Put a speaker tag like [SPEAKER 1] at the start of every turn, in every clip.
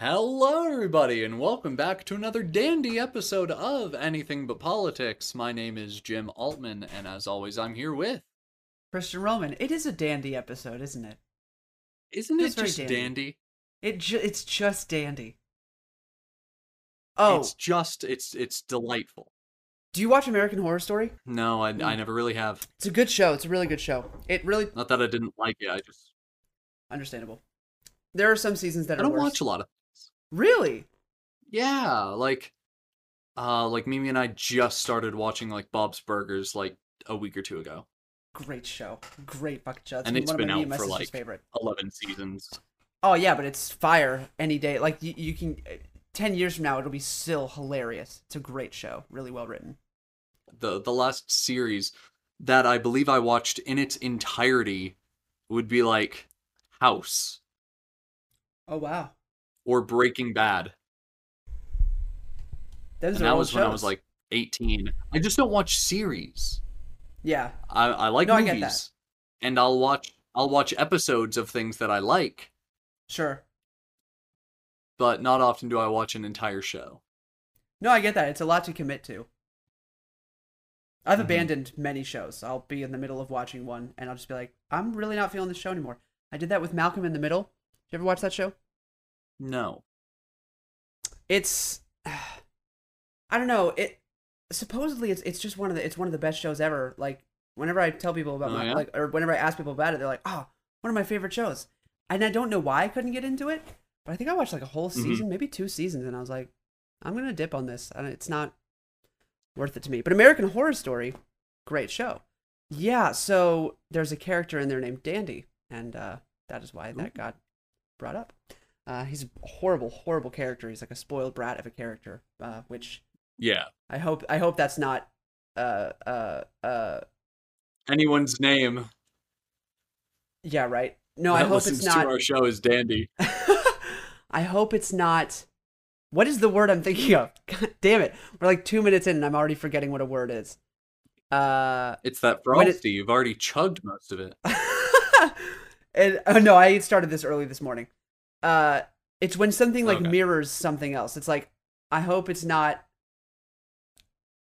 [SPEAKER 1] Hello, everybody, and welcome back to another dandy episode of Anything But Politics. My name is Jim Altman, and as always, I'm here with.
[SPEAKER 2] Christian Roman. It is a dandy episode, isn't it?
[SPEAKER 1] Isn't
[SPEAKER 2] It's
[SPEAKER 1] it just
[SPEAKER 2] dandy.
[SPEAKER 1] dandy?
[SPEAKER 2] It ju- it's just dandy. Oh,
[SPEAKER 1] It's just, it's it's delightful.
[SPEAKER 2] do you watch American Horror Story?
[SPEAKER 1] No, I,
[SPEAKER 2] Mm.
[SPEAKER 1] I never really have.
[SPEAKER 2] It's a good show. It's a really good show. It really
[SPEAKER 1] Not that I didn't like it, I just.
[SPEAKER 2] understandable. There are some seasons that
[SPEAKER 1] I don't
[SPEAKER 2] worse.
[SPEAKER 1] watch a lot of.
[SPEAKER 2] Really?
[SPEAKER 1] Yeah, like. Uh, like Mimi and I just started watching like Bob's Burgers like a week or two ago.
[SPEAKER 2] Great show. Great fucking show.
[SPEAKER 1] And it's been out for, like-
[SPEAKER 2] favorite.
[SPEAKER 1] Eleven seasons.
[SPEAKER 2] Oh yeah, but it's fire any day. Like you, you can. Ten years from now, it'll be still hilarious. It's a great show. Really well written.
[SPEAKER 1] the the last series that I believe I watched in its entirety would be like House
[SPEAKER 2] Oh wow.
[SPEAKER 1] Or Breaking Bad.
[SPEAKER 2] Those
[SPEAKER 1] and that was when I was like 18. I just don't watch series.
[SPEAKER 2] Yeah.
[SPEAKER 1] I, I like
[SPEAKER 2] No, I get
[SPEAKER 1] movies. And I'll watch I'll watch episodes of things that I like,
[SPEAKER 2] Sure.
[SPEAKER 1] but not often do I watch an entire show.
[SPEAKER 2] No, I get that. It's a lot to commit to. I've
[SPEAKER 1] Mhm.
[SPEAKER 2] abandoned many shows. I'll be in the middle of watching one and I'll just be like, I'm really not feeling this show anymore. I did that with Malcolm in the Middle. Did you ever watch that show?
[SPEAKER 1] No.
[SPEAKER 2] It's I don't know. It supposedly it's it's just one of the it's one of the best shows ever. Like whenever I tell people about
[SPEAKER 1] Oh,
[SPEAKER 2] my
[SPEAKER 1] yeah?
[SPEAKER 2] like or whenever I ask people about it, they're like, "Oh, one of my favorite shows." And I don't know why I couldn't get into it, but I think I watched like a whole
[SPEAKER 1] Mhm.
[SPEAKER 2] season, maybe two seasons, and I was like, "I'm gonna dip on this." And it's not worth it to me. But American Horror Story, great show. Yeah, so there's a character in there named Dandy, and uh, that is why that got brought up. Uh, he's a horrible, horrible character. He's like a spoiled brat of a character, uh, which
[SPEAKER 1] Yeah.
[SPEAKER 2] I hope I hope that's not uh uh uh
[SPEAKER 1] Anyone's name
[SPEAKER 2] yeah right. No,
[SPEAKER 1] that
[SPEAKER 2] I hope it's not.
[SPEAKER 1] our show is Dandy.
[SPEAKER 2] I hope it's not. What is the word I'm thinking of? God damn it! We're like two minutes in and I'm already forgetting what a word is. Uh,
[SPEAKER 1] It's that
[SPEAKER 2] When it-
[SPEAKER 1] frosty. You've already chugged most of it.
[SPEAKER 2] and oh no, I started this early this morning. Uh, it's when something like
[SPEAKER 1] Okay.
[SPEAKER 2] mirrors something else. It's like I hope it's not.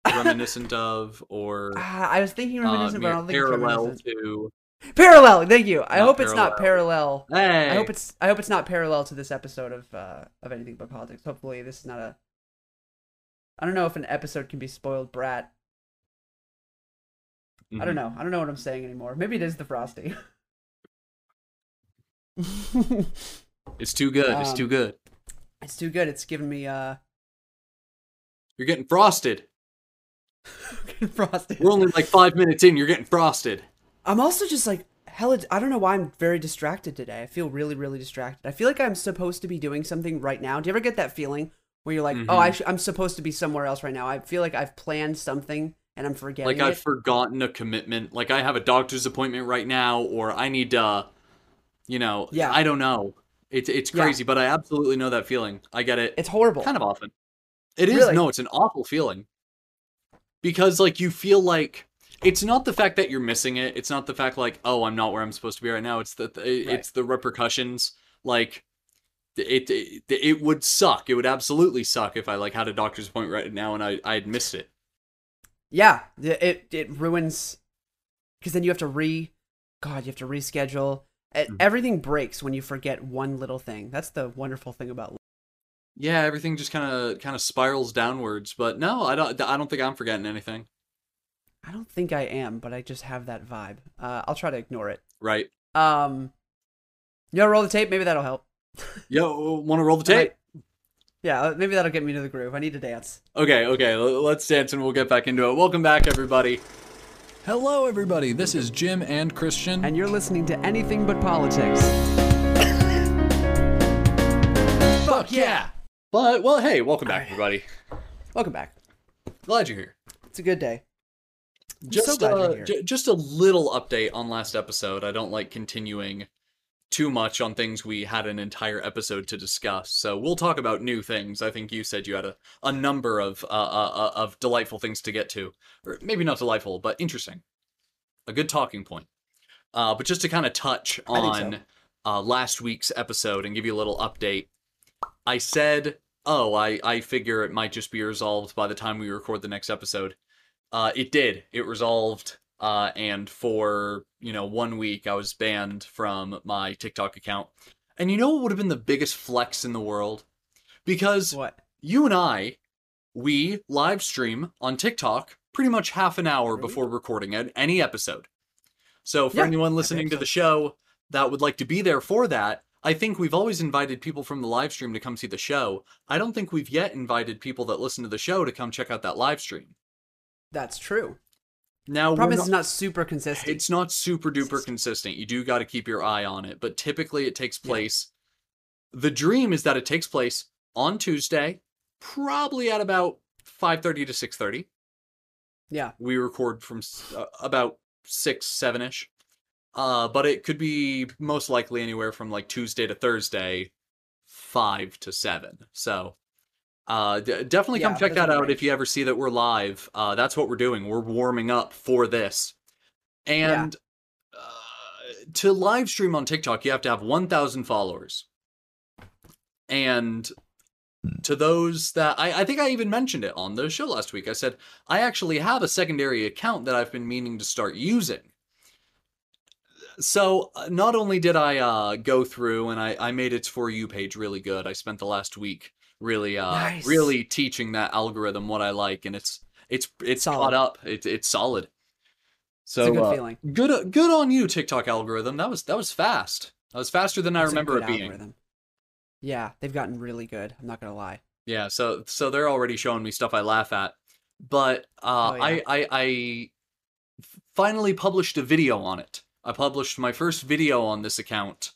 [SPEAKER 1] Reminiscent of or
[SPEAKER 2] Ah, I was thinking
[SPEAKER 1] uh,
[SPEAKER 2] reminiscent, but I don't think
[SPEAKER 1] parallel
[SPEAKER 2] reminiscent.
[SPEAKER 1] to
[SPEAKER 2] Parallel. Thank you. I
[SPEAKER 1] Not
[SPEAKER 2] hope it's not parallel.
[SPEAKER 1] Hey.
[SPEAKER 2] I hope it's I hope it's not parallel to this episode of uh of anything but politics. Hopefully this is not a I don't know if an episode can be spoiled brat. I don't
[SPEAKER 1] Mhm.
[SPEAKER 2] know. I don't know what I'm saying anymore. Maybe it is the frosty.
[SPEAKER 1] It's too good. it's
[SPEAKER 2] Um,
[SPEAKER 1] too good.
[SPEAKER 2] it's too good. It's giving me uh
[SPEAKER 1] You're getting frosted.
[SPEAKER 2] frosty.
[SPEAKER 1] We're only like five minutes in. You're getting frosted.
[SPEAKER 2] I'm also just like hella I don't know why I'm very distracted today. I feel really really distracted. I feel like I'm supposed to be doing something right now. Do you ever get that feeling where you're like,
[SPEAKER 1] Mhm.
[SPEAKER 2] "Oh, I sh- I'm supposed to be somewhere else right now." I feel like I've planned something and I'm forgetting
[SPEAKER 1] Like I've
[SPEAKER 2] it.
[SPEAKER 1] forgotten a commitment. Like I have a doctor's appointment right now, or I need to, you know,
[SPEAKER 2] Yeah.
[SPEAKER 1] I don't know. It's it's
[SPEAKER 2] Yeah.
[SPEAKER 1] crazy, but I absolutely know that feeling. I get it.
[SPEAKER 2] It's horrible.
[SPEAKER 1] kind of often. It is
[SPEAKER 2] Really?
[SPEAKER 1] no, it's an awful feeling. Because like you feel like it's not the fact that you're missing it. It's not the fact like, oh, I'm not where I'm supposed to be right now. It's the it's the repercussions. Like it, it it would suck. It would absolutely suck if I like had a doctor's appointment right now and I I had missed it.
[SPEAKER 2] Yeah, it it ruins because then you have to re, God, you have to reschedule.
[SPEAKER 1] Mhm.
[SPEAKER 2] Everything breaks when you forget one little thing. That's the wonderful thing about. life.
[SPEAKER 1] Yeah, everything just kind of kind of spirals downwards. But no, I don't I don't think I'm forgetting anything.
[SPEAKER 2] I don't think I am, but I just have that vibe. Uh, I'll try to ignore it.
[SPEAKER 1] Right?
[SPEAKER 2] Um, you know, roll the tape. Maybe that'll help.
[SPEAKER 1] Yo, want to roll the tape?
[SPEAKER 2] Yeah, uh, maybe that'll get me to the groove. I need to dance.
[SPEAKER 1] Okay, okay, let's dance and we'll get back into it. Welcome back, everybody.
[SPEAKER 3] Hello, everybody. This is Jim and Christian.
[SPEAKER 2] And you're listening to anything but politics.
[SPEAKER 3] fuck yeah!
[SPEAKER 1] But well, hey, welcome back, everybody.
[SPEAKER 2] Welcome back.
[SPEAKER 1] Glad you're here.
[SPEAKER 2] It's a good day.
[SPEAKER 1] Just
[SPEAKER 2] so
[SPEAKER 1] uh, j- just a little update on last episode. I don't like continuing too much on things we had an entire episode to discuss. So we'll talk about new things. I think you said you had a, a number of uh, uh, uh, of delightful things to get to, or maybe not delightful, but interesting. A good talking point. Uh, but just to kind of touch
[SPEAKER 2] think so.
[SPEAKER 1] on uh, last week's episode and give you a little update. I said, "Oh, I I figure it might just be resolved by the time we record the next episode." Uh, it did. It resolved. Uh, and for you know one week, I was banned from my TikTok account. And you know what would have been the biggest flex in the world? Because
[SPEAKER 2] What?
[SPEAKER 1] you and I, we live stream on TikTok pretty much half an hour
[SPEAKER 2] Really?
[SPEAKER 1] before recording an- any episode. So for
[SPEAKER 2] Yeah,
[SPEAKER 1] anyone listening to the show that would like to be there for that, I think we've always invited people from the live stream to come see the show. I don't think we've yet invited people that listen to the show to come check out that live stream.
[SPEAKER 2] That's true.
[SPEAKER 1] Now, we're
[SPEAKER 2] Problem is,
[SPEAKER 1] not-
[SPEAKER 2] it's not super consistent.
[SPEAKER 1] it's not super duper consistent. You do got to keep your eye on it, but typically it takes
[SPEAKER 2] Yeah.
[SPEAKER 1] place. The dream is that it takes place on Tuesday, probably at about 5:30 to 6:30.
[SPEAKER 2] yeah.
[SPEAKER 1] We record from uh, about 6 7ish. Uh but it could be most likely anywhere from like Tuesday to Thursday 5 to 7. So uh, d- definitely come
[SPEAKER 2] Yeah,
[SPEAKER 1] check that out if you ever see that we're live. Uh, that's what we're doing. We're warming up for this. And uh, to live stream on TikTok, you have to have 1,000 followers. And to those that I, I think I even mentioned it on the show last week, I said I actually have a secondary account that I've been meaning to start using. So uh, not only did I uh, go through and I, I made its for you page really good. I spent the last week really uh
[SPEAKER 2] Nice.
[SPEAKER 1] really teaching that algorithm what I like and it's it's it's
[SPEAKER 2] Solid.
[SPEAKER 1] caught up. It's it's solid. So
[SPEAKER 2] it's a good
[SPEAKER 1] uh,
[SPEAKER 2] feeling.
[SPEAKER 1] good good on you TikTok algorithm. That was that was fast. That was faster than I remember it being.
[SPEAKER 2] algorithm. Yeah, they've gotten really good. I'm not gonna lie.
[SPEAKER 1] Yeah, so so they're already showing me stuff I laugh at. But uh,
[SPEAKER 2] Oh, yeah.
[SPEAKER 1] I, I I finally published a video on it. I published my first video on this account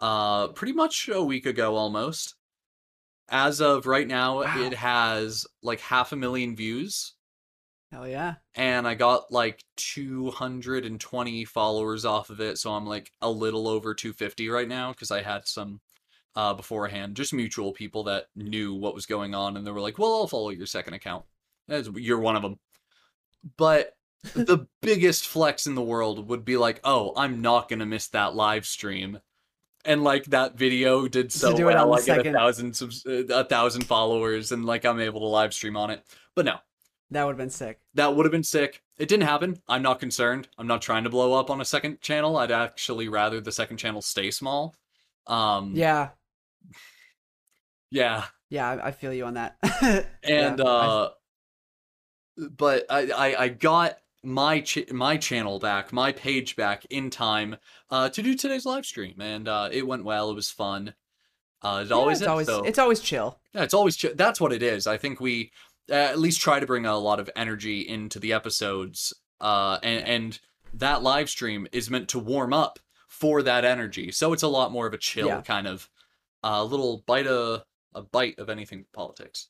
[SPEAKER 1] uh pretty much a week ago almost. As of right now,
[SPEAKER 2] Wow.
[SPEAKER 1] it has like half a million views
[SPEAKER 2] Hell yeah.
[SPEAKER 1] and I got like 220 followers off of it, so I'm like a little over 250 right now because I had some uh beforehand, just mutual people that knew what was going on and they were like, "Well, I'll follow your second account." As you're one of them. But the biggest flex in the world would be like, "Oh, I'm not going to miss that live stream." And like that video did so
[SPEAKER 2] do it on
[SPEAKER 1] well, I get a thousand subs- uh, a thousand followers, and like I'm able to live stream on it. But no,
[SPEAKER 2] That would have been sick.
[SPEAKER 1] that would have been sick. It didn't happen. I'm not concerned. I'm not trying to blow up on a second channel. I'd actually rather the second channel stay small. Um
[SPEAKER 2] Yeah.
[SPEAKER 1] yeah.
[SPEAKER 2] Yeah, I, I feel you on that.
[SPEAKER 1] And
[SPEAKER 2] Yeah, I-
[SPEAKER 1] uh but I I, I got my ch- my channel back, my page back in time uh to do today's live stream and uh it went well. It was fun. Uh it
[SPEAKER 2] Yeah,
[SPEAKER 1] always
[SPEAKER 2] it's
[SPEAKER 1] is,
[SPEAKER 2] always
[SPEAKER 1] so-
[SPEAKER 2] it's always chill.
[SPEAKER 1] Yeah, it's always ch- that's what it is. I think we uh, at least try to bring a lot of energy into the episodes, uh, and and that live stream is meant to warm up for that energy. So it's a lot more of a chill
[SPEAKER 2] Yeah.
[SPEAKER 1] kind of uh, little bite of a bite of anything politics.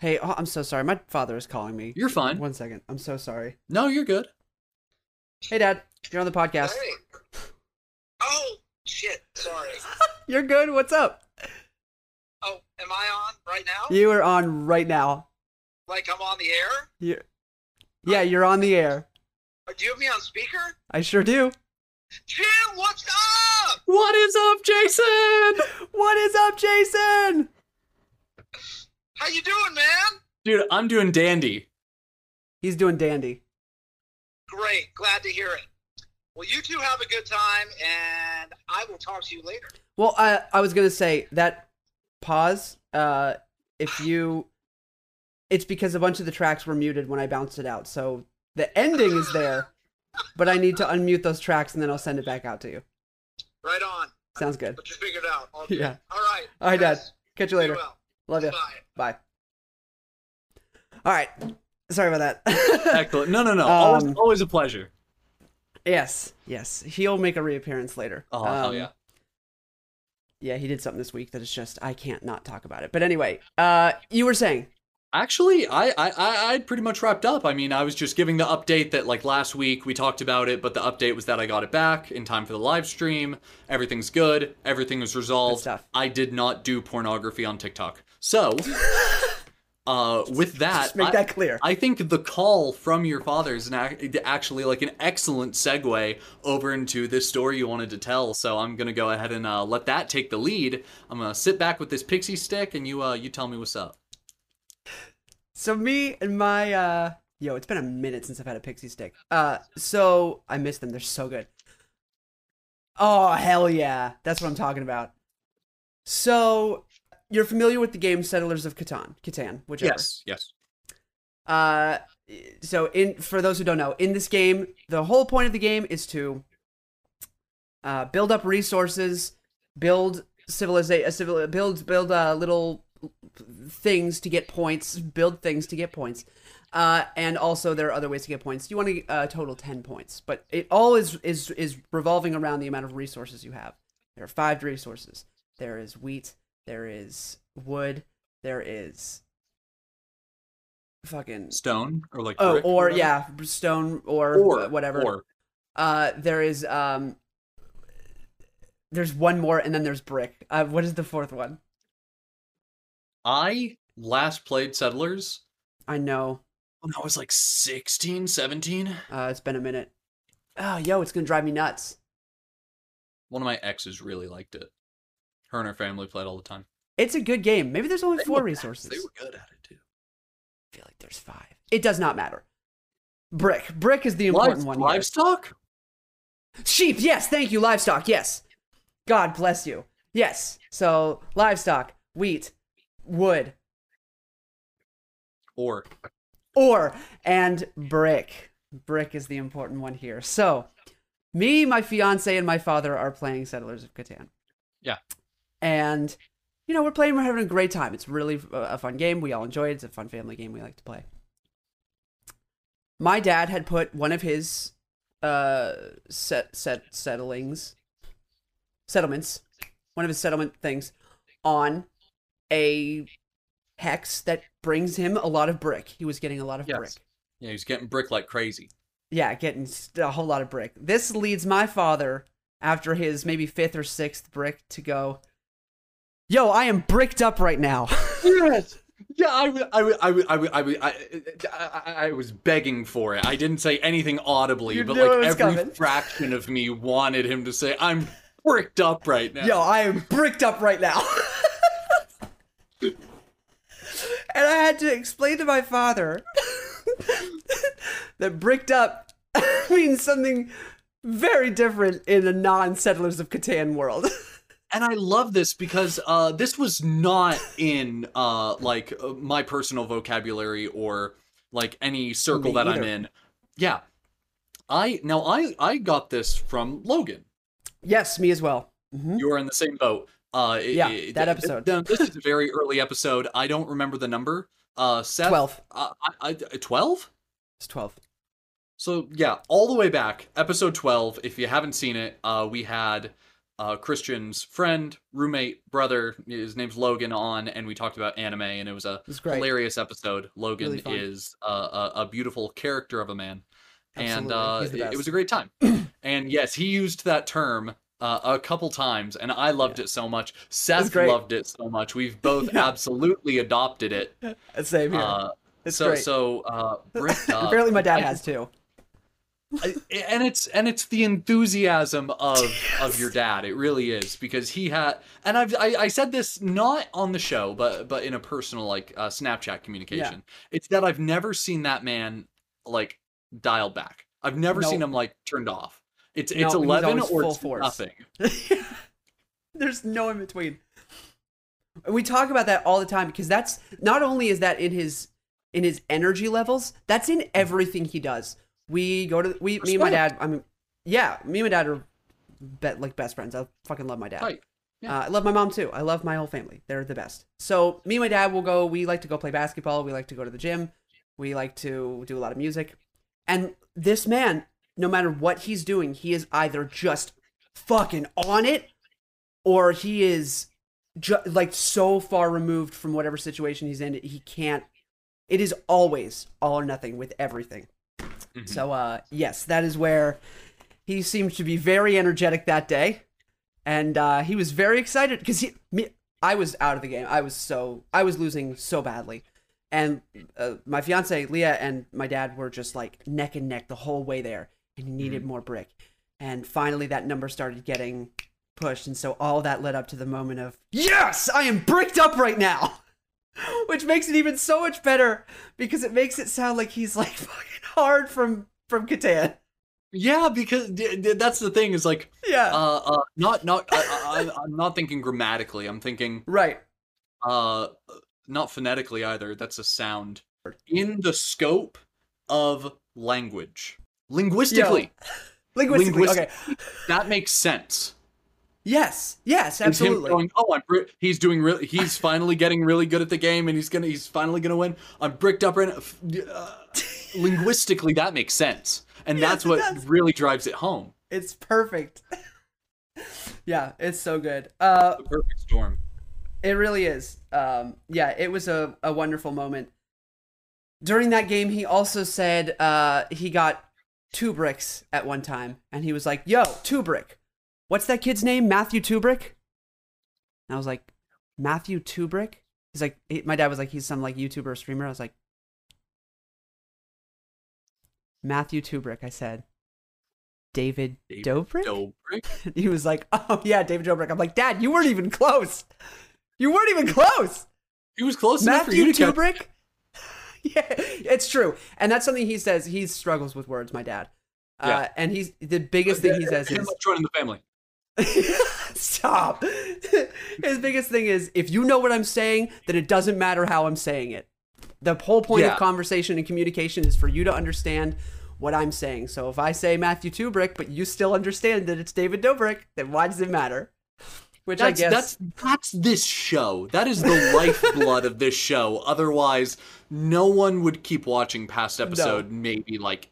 [SPEAKER 2] Hey, oh, I'm so sorry. My father is calling me.
[SPEAKER 1] You're fine.
[SPEAKER 2] One second. I'm so sorry.
[SPEAKER 1] No, you're good.
[SPEAKER 2] Hey, Dad. You're on the podcast.
[SPEAKER 4] Hey. Oh shit! Sorry.
[SPEAKER 2] You're good. What's up?
[SPEAKER 4] Oh, am I on right now?
[SPEAKER 2] You are on right now.
[SPEAKER 4] Like I'm on the air?
[SPEAKER 2] You, yeah, you're on the air.
[SPEAKER 4] Uh, do you have me on speaker?
[SPEAKER 2] I sure do.
[SPEAKER 4] Jim, what's up?
[SPEAKER 1] What is up, Jason?
[SPEAKER 2] What is up, Jason?
[SPEAKER 4] How you doing, man?
[SPEAKER 1] Dude, I'm doing dandy.
[SPEAKER 2] He's doing dandy.
[SPEAKER 4] Great. Glad to hear it. Well, you two have a good time, and I will talk to you later.
[SPEAKER 2] Well, I I was gonna say that pause. Uh, if you, it's because a bunch of the tracks were muted when I bounced it out. So the ending is there, but I need to unmute those tracks and then I'll send it back out to you.
[SPEAKER 4] Right on.
[SPEAKER 2] Sounds good.
[SPEAKER 4] But you figured out. All good.
[SPEAKER 2] Yeah.
[SPEAKER 4] All right.
[SPEAKER 2] All right, Dad. Catch you
[SPEAKER 4] be
[SPEAKER 2] later.
[SPEAKER 4] Well.
[SPEAKER 2] Love you.
[SPEAKER 4] Bye.
[SPEAKER 2] Bye. All right. Sorry about that.
[SPEAKER 1] Excellent. No, no, no. always,
[SPEAKER 2] Um,
[SPEAKER 1] always a pleasure.
[SPEAKER 2] yes. Yes. He'll make a reappearance later.
[SPEAKER 1] Oh, hell
[SPEAKER 2] Um,
[SPEAKER 1] yeah.
[SPEAKER 2] Yeah, he did something this week that is just I can't not talk about it. But anyway, uh, you were saying
[SPEAKER 1] Actually, I, I, I, I'd pretty much wrapped up. I mean, I was just giving the update that, like, last week we talked about it, but the update was that I got it back in time for the live stream. Everything's good. Everything was resolved.
[SPEAKER 2] stuff.
[SPEAKER 1] I did not do pornography on TikTok. So, uh, with that,
[SPEAKER 2] Just make
[SPEAKER 1] I-
[SPEAKER 2] that clear.
[SPEAKER 1] I think the call from your father is an ac- actually like an excellent segue over into this story you wanted to tell. So I'm gonna go ahead and uh, let that take the lead. I'm gonna sit back with this pixie stick, and you uh, you tell me what's up.
[SPEAKER 2] So me and my uh yo, it's been a minute since I've had a pixie stick. Uh so I miss them. They're so good. Oh hell yeah. That's what I'm talking about. So you're familiar with the game Settlers of Catan, Catan, whichever.
[SPEAKER 1] Yes, yes.
[SPEAKER 2] Uh so in for those who don't know, in this game, the whole point of the game is to uh build up resources, build civilization, a civil build build uh little things to get points, build things to get points. Uh, and also there are other ways to get points. You want to uh, total 10 points, but it all is is is revolving around the amount of resources you have. There are five resources. There is wheat, there is wood, there is fucking
[SPEAKER 1] Stone or like
[SPEAKER 2] Oh, or
[SPEAKER 1] whatever?
[SPEAKER 2] yeah, stone or,
[SPEAKER 1] or
[SPEAKER 2] whatever.
[SPEAKER 1] Or
[SPEAKER 2] Uh, there is um, there's one more, and then there's brick. Uh, what is the fourth one?
[SPEAKER 1] I last played Settlers
[SPEAKER 2] I know.
[SPEAKER 1] when I was like 16, 17.
[SPEAKER 2] Uh, it's been a minute. Oh, yo, it's gonna drive me nuts.
[SPEAKER 1] One of my exes really liked it. Her and her family played all the time.
[SPEAKER 2] It's a good game. Maybe there's only
[SPEAKER 1] They
[SPEAKER 2] four resources.
[SPEAKER 1] They were good at it too.
[SPEAKER 2] I feel like there's five. It does not matter. Brick. Brick is the important
[SPEAKER 1] Live-
[SPEAKER 2] one. here.
[SPEAKER 1] livestock?
[SPEAKER 2] Sheep. Yes. Thank you. Livestock. Yes. God bless you. Yes. So livestock, wheat, wood,
[SPEAKER 1] Or
[SPEAKER 2] or and brick. Brick is the important one here. So, me, my fiance, and my father are playing Settlers of Catan.
[SPEAKER 1] Yeah.
[SPEAKER 2] And you know, we're playing. We're having a great time. It's really a fun game. We all enjoy it. It's a fun family game we like to play. My dad had put one of his uh set set settlings settlements one of his settlement things on a hex that brings him a lot of brick. He was getting a lot of
[SPEAKER 1] Yes.
[SPEAKER 2] brick.
[SPEAKER 1] yeah, he's getting brick like crazy.
[SPEAKER 2] Yeah, getting a whole lot of brick. This leads my father, after his maybe fifth or sixth brick, to go, Yo, I am bricked up right now.
[SPEAKER 1] Yes. Yeah, I, I, I, I, w- I, w- I, I, I was begging for it. I didn't say anything audibly,
[SPEAKER 2] You
[SPEAKER 1] but like every
[SPEAKER 2] coming.
[SPEAKER 1] fraction of me wanted him to say, "I'm bricked up right now."
[SPEAKER 2] Yo, I am bricked up right now. and I had to explain to my father that bricked up means something very different in a non Settlers of Catan world.
[SPEAKER 1] And I love this because uh, this was not in uh, like uh, my personal vocabulary or like any circle
[SPEAKER 2] Me
[SPEAKER 1] that I'm in. Yeah, I now I I got this from Logan.
[SPEAKER 2] yes, me as well. Mhm.
[SPEAKER 1] You are in the same boat. Uh,
[SPEAKER 2] Yeah,
[SPEAKER 1] it-
[SPEAKER 2] that
[SPEAKER 1] th-
[SPEAKER 2] episode.
[SPEAKER 1] th- this is a very early episode. I don't remember the number. Uh, Seth,
[SPEAKER 2] 12.
[SPEAKER 1] Uh, I, I, 12?
[SPEAKER 2] It's 12.
[SPEAKER 1] So yeah, all the way back, episode twelve. If you haven't seen it, uh, we had uh, Christian's friend, roommate, brother. His name's Logan on, and we talked about anime, and it was a hilarious episode. Logan
[SPEAKER 2] Really
[SPEAKER 1] is a, a, a beautiful character of a man, and uh, it, it was a great time. and yes, he used that term. Uh, a couple times, and I loved it so much. Seth loved it so much. We've both
[SPEAKER 2] Yeah.
[SPEAKER 1] absolutely adopted it.
[SPEAKER 2] Same here.
[SPEAKER 1] Uh,
[SPEAKER 2] it's
[SPEAKER 1] so
[SPEAKER 2] great.
[SPEAKER 1] so uh, up.
[SPEAKER 2] Apparently, my dad
[SPEAKER 1] I-
[SPEAKER 2] has too.
[SPEAKER 1] And it's and it's the enthusiasm of of your dad. It really is because he had and i've I, I said this not on the show but but in a personal like uh, snapchat communication. It's that i've never seen that man like dialed back. I've never seen him like turned off. It's
[SPEAKER 2] No,
[SPEAKER 1] it's 11 or
[SPEAKER 2] full
[SPEAKER 1] it's
[SPEAKER 2] force.
[SPEAKER 1] nothing.
[SPEAKER 2] There's no in between. We talk about that all the time because that's not only is that in his in his energy levels, that's in everything he does. We go to we me and my dad. I mean, yeah, me and my dad are be, like best friends. I fucking love my dad.
[SPEAKER 1] Yeah.
[SPEAKER 2] Uh, I love my mom too. I love my whole family. They're the best. So me and my dad will go. We like to go play basketball. We like to go to the gym. We like to do a lot of music. And this man, no matter what he's doing, he is either just fucking on it, or he is ju- like so far removed from whatever situation he's in. He can't. It is always all or nothing with everything.
[SPEAKER 1] Mhm.
[SPEAKER 2] So uh yes, that is where he seemed to be very energetic that day. And uh he was very excited because he me I was out of the game. I was so I was losing so badly. and uh, my fiance Leah and my dad were just like neck and neck the whole way there, and he needed more brick. And finally, that number started getting pushed, and so all that led up to the moment of yes, I am bricked up right now, which makes it even so much better because it makes it sound like he's like fucking hard from from Catan.
[SPEAKER 1] Yeah, because that's the thing is like,
[SPEAKER 2] Yeah,
[SPEAKER 1] uh, uh not not I, I, I'm not thinking grammatically. I'm thinking
[SPEAKER 2] right.
[SPEAKER 1] uh not phonetically either. That's a sound in the scope of language. Linguistically,
[SPEAKER 2] Linguistically,
[SPEAKER 1] Linguistic-
[SPEAKER 2] okay.
[SPEAKER 1] that makes sense.
[SPEAKER 2] Yes, yes, absolutely.
[SPEAKER 1] going, oh, I'm he's doing really he's finally getting really good at the game and he's gonna he's finally gonna win. I'm bricked up right now. Uh, linguistically, that makes sense, and
[SPEAKER 2] Yes,
[SPEAKER 1] that's what really drives it home.
[SPEAKER 2] It's perfect. yeah, it's so good. Uh,
[SPEAKER 1] The perfect storm.
[SPEAKER 2] it really is. Um, yeah, it was a, a wonderful moment. During that game, he also said uh, he got two bricks at one time, and he was like, "Yo, two brick. What's that kid's name? Matthew Tubrick." And I was like, "Matthew Tubrick." He's like, he, my dad was like, he's some like YouTuber or streamer. I was like, Matthew Tubrick. I said, David,
[SPEAKER 1] David
[SPEAKER 2] Dobrik.
[SPEAKER 1] Dobrik?
[SPEAKER 2] He was like, "Oh yeah, David Dobrik." I'm like, "Dad, you weren't even close. You weren't even close."
[SPEAKER 1] He was close enough for
[SPEAKER 2] Matthew
[SPEAKER 1] to catch.
[SPEAKER 2] Tubrick. yeah, it's true, and that's something he says. He struggles with words, my dad. Uh,
[SPEAKER 1] Yeah.
[SPEAKER 2] and he's the biggest thing he says is
[SPEAKER 1] joining the family.
[SPEAKER 2] stop. His biggest thing is if you know what I'm saying, then it doesn't matter how I'm saying it. The whole point
[SPEAKER 1] Yeah.
[SPEAKER 2] of conversation and communication is for you to understand what I'm saying. So if I say Matthew Tubrick, but you still understand that it's David Dobrik, then why does it matter? Which
[SPEAKER 1] That's,
[SPEAKER 2] I guess
[SPEAKER 1] that's that's this show. That is the lifeblood of this show. Otherwise, no one would keep watching past episode maybe like.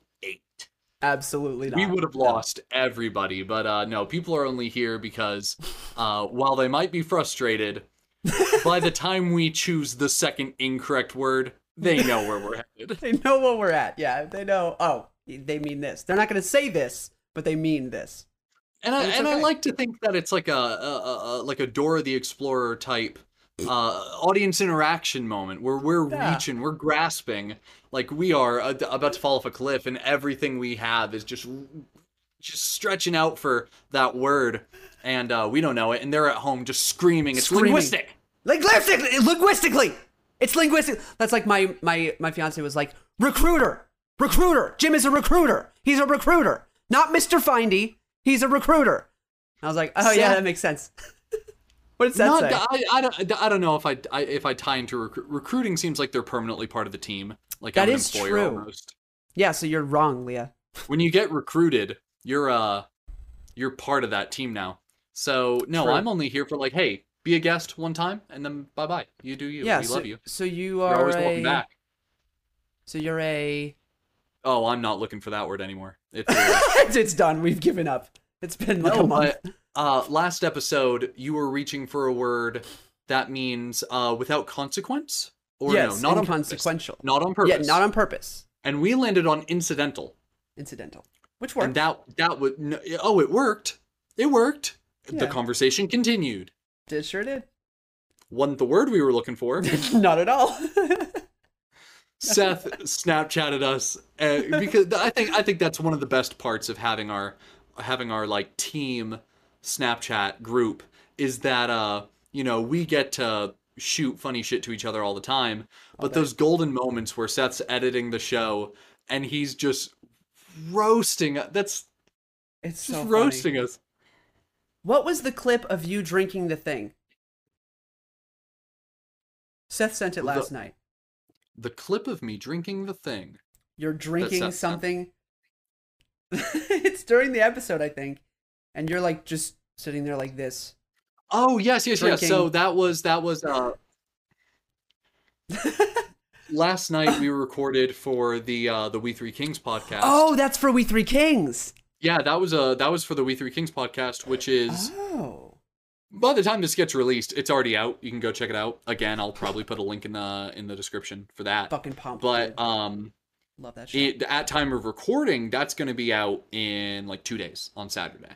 [SPEAKER 2] Absolutely not.
[SPEAKER 1] We would have lost everybody. But uh no, people are only here because uh while they might be frustrated, by the time we choose the second incorrect word, they know where we're headed.
[SPEAKER 2] They know what we're at. Yeah, they know. Oh, they mean this. They're not going to say this, but they mean this.
[SPEAKER 1] And I
[SPEAKER 2] And
[SPEAKER 1] and I like to think that it's like a, a, a, a like a Dora the Explorer type uh, audience interaction moment where we're
[SPEAKER 2] Yeah.
[SPEAKER 1] reaching, we're grasping, like we are uh, about to fall off a cliff, and everything we have is just just stretching out for that word, and uh, we don't know it, and they're at home just screaming. It's
[SPEAKER 2] Screaming.
[SPEAKER 1] linguistic.
[SPEAKER 2] Linguistically, linguistically, it's linguistic. That's like my my my fiance was like recruiter, recruiter. Jim is a recruiter. He's a recruiter, not Mister Findy. He's a recruiter. I was like, oh yeah, that makes sense. what does that
[SPEAKER 1] Not,
[SPEAKER 2] say?
[SPEAKER 1] I, I don't I don't know if I, I if I tie into recru- recruiting seems like they're permanently part of the team, like
[SPEAKER 2] That
[SPEAKER 1] employer
[SPEAKER 2] true.
[SPEAKER 1] almost.
[SPEAKER 2] yeah, so you're wrong, Leah.
[SPEAKER 1] when you get recruited, you're uh you're part of that team now. So no,
[SPEAKER 2] True.
[SPEAKER 1] I'm only here for like, hey, be a guest one time and then bye bye. You do you.
[SPEAKER 2] yeah,
[SPEAKER 1] we
[SPEAKER 2] so,
[SPEAKER 1] love you.
[SPEAKER 2] so you
[SPEAKER 1] You're always
[SPEAKER 2] a.
[SPEAKER 1] welcome back.
[SPEAKER 2] So you're a.
[SPEAKER 1] Oh, I'm not looking for that word anymore. It's,
[SPEAKER 2] it's done. We've given up. It's been like
[SPEAKER 1] no,
[SPEAKER 2] a month.
[SPEAKER 1] but uh last episode you were reaching for a word that means uh without consequence or
[SPEAKER 2] yes,
[SPEAKER 1] no, not on purpose. Not on purpose.
[SPEAKER 2] Yeah, not on purpose.
[SPEAKER 1] and we landed on incidental.
[SPEAKER 2] Incidental. Which works.
[SPEAKER 1] And that that would no, oh, it worked. It worked. The conversation continued.
[SPEAKER 2] It sure did.
[SPEAKER 1] Wasn't the word we were looking for.
[SPEAKER 2] Not at all.
[SPEAKER 1] Seth Snapchatted us uh, because I think I think that's one of the best parts of having our having our like team Snapchat group is that uh you know we get to shoot funny shit to each other all the time, but those golden moments where Seth's editing the show and he's just roasting that's
[SPEAKER 2] it's
[SPEAKER 1] just
[SPEAKER 2] so funny.
[SPEAKER 1] roasting us.
[SPEAKER 2] What was the clip of you drinking the thing? Seth sent it
[SPEAKER 1] The-
[SPEAKER 2] last night.
[SPEAKER 1] The clip of me drinking the thing.
[SPEAKER 2] You're drinking something. it's during the episode, I think, and you're like just sitting there like this.
[SPEAKER 1] Oh yes, yes, yes. So that was that was uh last night we recorded for the uh the We Three Kings podcast.
[SPEAKER 2] oh, that's for We Three Kings.
[SPEAKER 1] yeah, that was uh that was for the We Three Kings podcast, which is
[SPEAKER 2] Oh,
[SPEAKER 1] by the time this gets released, it's already out. You can go check it out. Again, I'll probably put a link in the in the description for that.
[SPEAKER 2] fucking pumped.
[SPEAKER 1] But um
[SPEAKER 2] love that show.
[SPEAKER 1] it, at time of recording, that's going to be out in like 2 days on Saturday.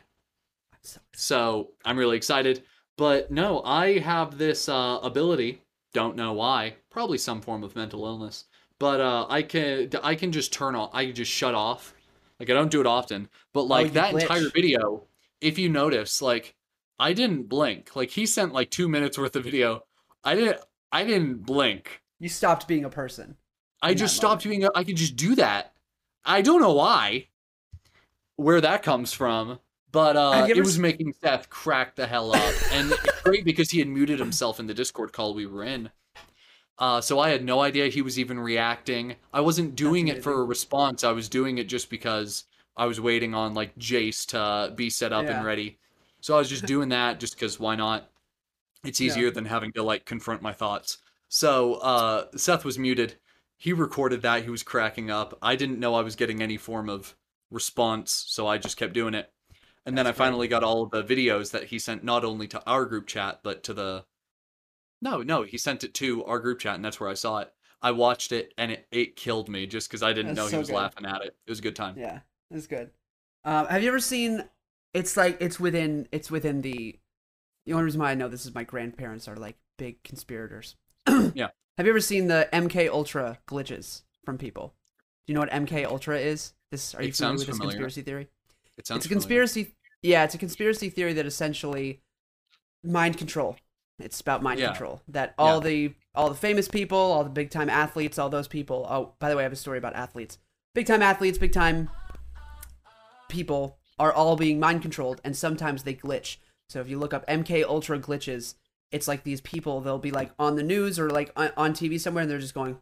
[SPEAKER 2] So-
[SPEAKER 1] So, I'm really excited. But no, I have this uh ability Don't know why. Probably some form of mental illness. But uh, I can I can just turn off. I can just shut off. Like I don't do it often. But like
[SPEAKER 2] Oh,
[SPEAKER 1] that
[SPEAKER 2] glitch.
[SPEAKER 1] entire video, if you notice, like I didn't blink. Like he sent like two minutes worth of video. I didn't. I didn't blink.
[SPEAKER 2] You stopped being a person.
[SPEAKER 1] I just stopped doing it. I could just do that. I don't know why, where that comes from, but uh, it was
[SPEAKER 2] s-
[SPEAKER 1] making Seth crack the hell up, and it's great because he had muted himself in the Discord call we were in. Uh, so I had no idea he was even reacting. I wasn't doing it for a response. I was doing it just because I was waiting on like Jace to be set up
[SPEAKER 2] Yeah.
[SPEAKER 1] and ready. So I was just doing that just because why not? It's
[SPEAKER 2] Yeah.
[SPEAKER 1] easier than having to like confront my thoughts. So uh, Seth was muted. He recorded that. He was cracking up. I didn't know I was getting any form of response, so I just kept doing it. And then I finally got all of the videos that he sent not only to our group chat but to the No, no, he sent it to our group chat and that's where I saw it. I watched it and it, it killed me just because I didn't
[SPEAKER 2] That's
[SPEAKER 1] know
[SPEAKER 2] so
[SPEAKER 1] he was
[SPEAKER 2] good.
[SPEAKER 1] laughing at it. It was a good time.
[SPEAKER 2] Yeah, it's good. Um, have you ever seen? It's like it's within it's within the. The only reason why I know this is my grandparents are like big conspirators.
[SPEAKER 1] Yeah.
[SPEAKER 2] Have you ever seen the MK Ultra glitches from people? Do you know what MK Ultra is? This are you
[SPEAKER 1] It
[SPEAKER 2] familiar with this
[SPEAKER 1] familiar.
[SPEAKER 2] conspiracy theory?
[SPEAKER 1] It sounds
[SPEAKER 2] it's a
[SPEAKER 1] familiar.
[SPEAKER 2] conspiracy. Yeah, it's a conspiracy theory that essentially mind control. It's about mind
[SPEAKER 1] Yeah.
[SPEAKER 2] control. That all
[SPEAKER 1] Yeah.
[SPEAKER 2] the all the famous people, all the big time athletes, all those people. Oh, by the way, I have a story about athletes. Big time athletes, big time people are all being mind controlled, and sometimes they glitch. So if you look up MK Ultra glitches, it's like these people. They'll be like on the news or like on, on TV somewhere, and they're just going.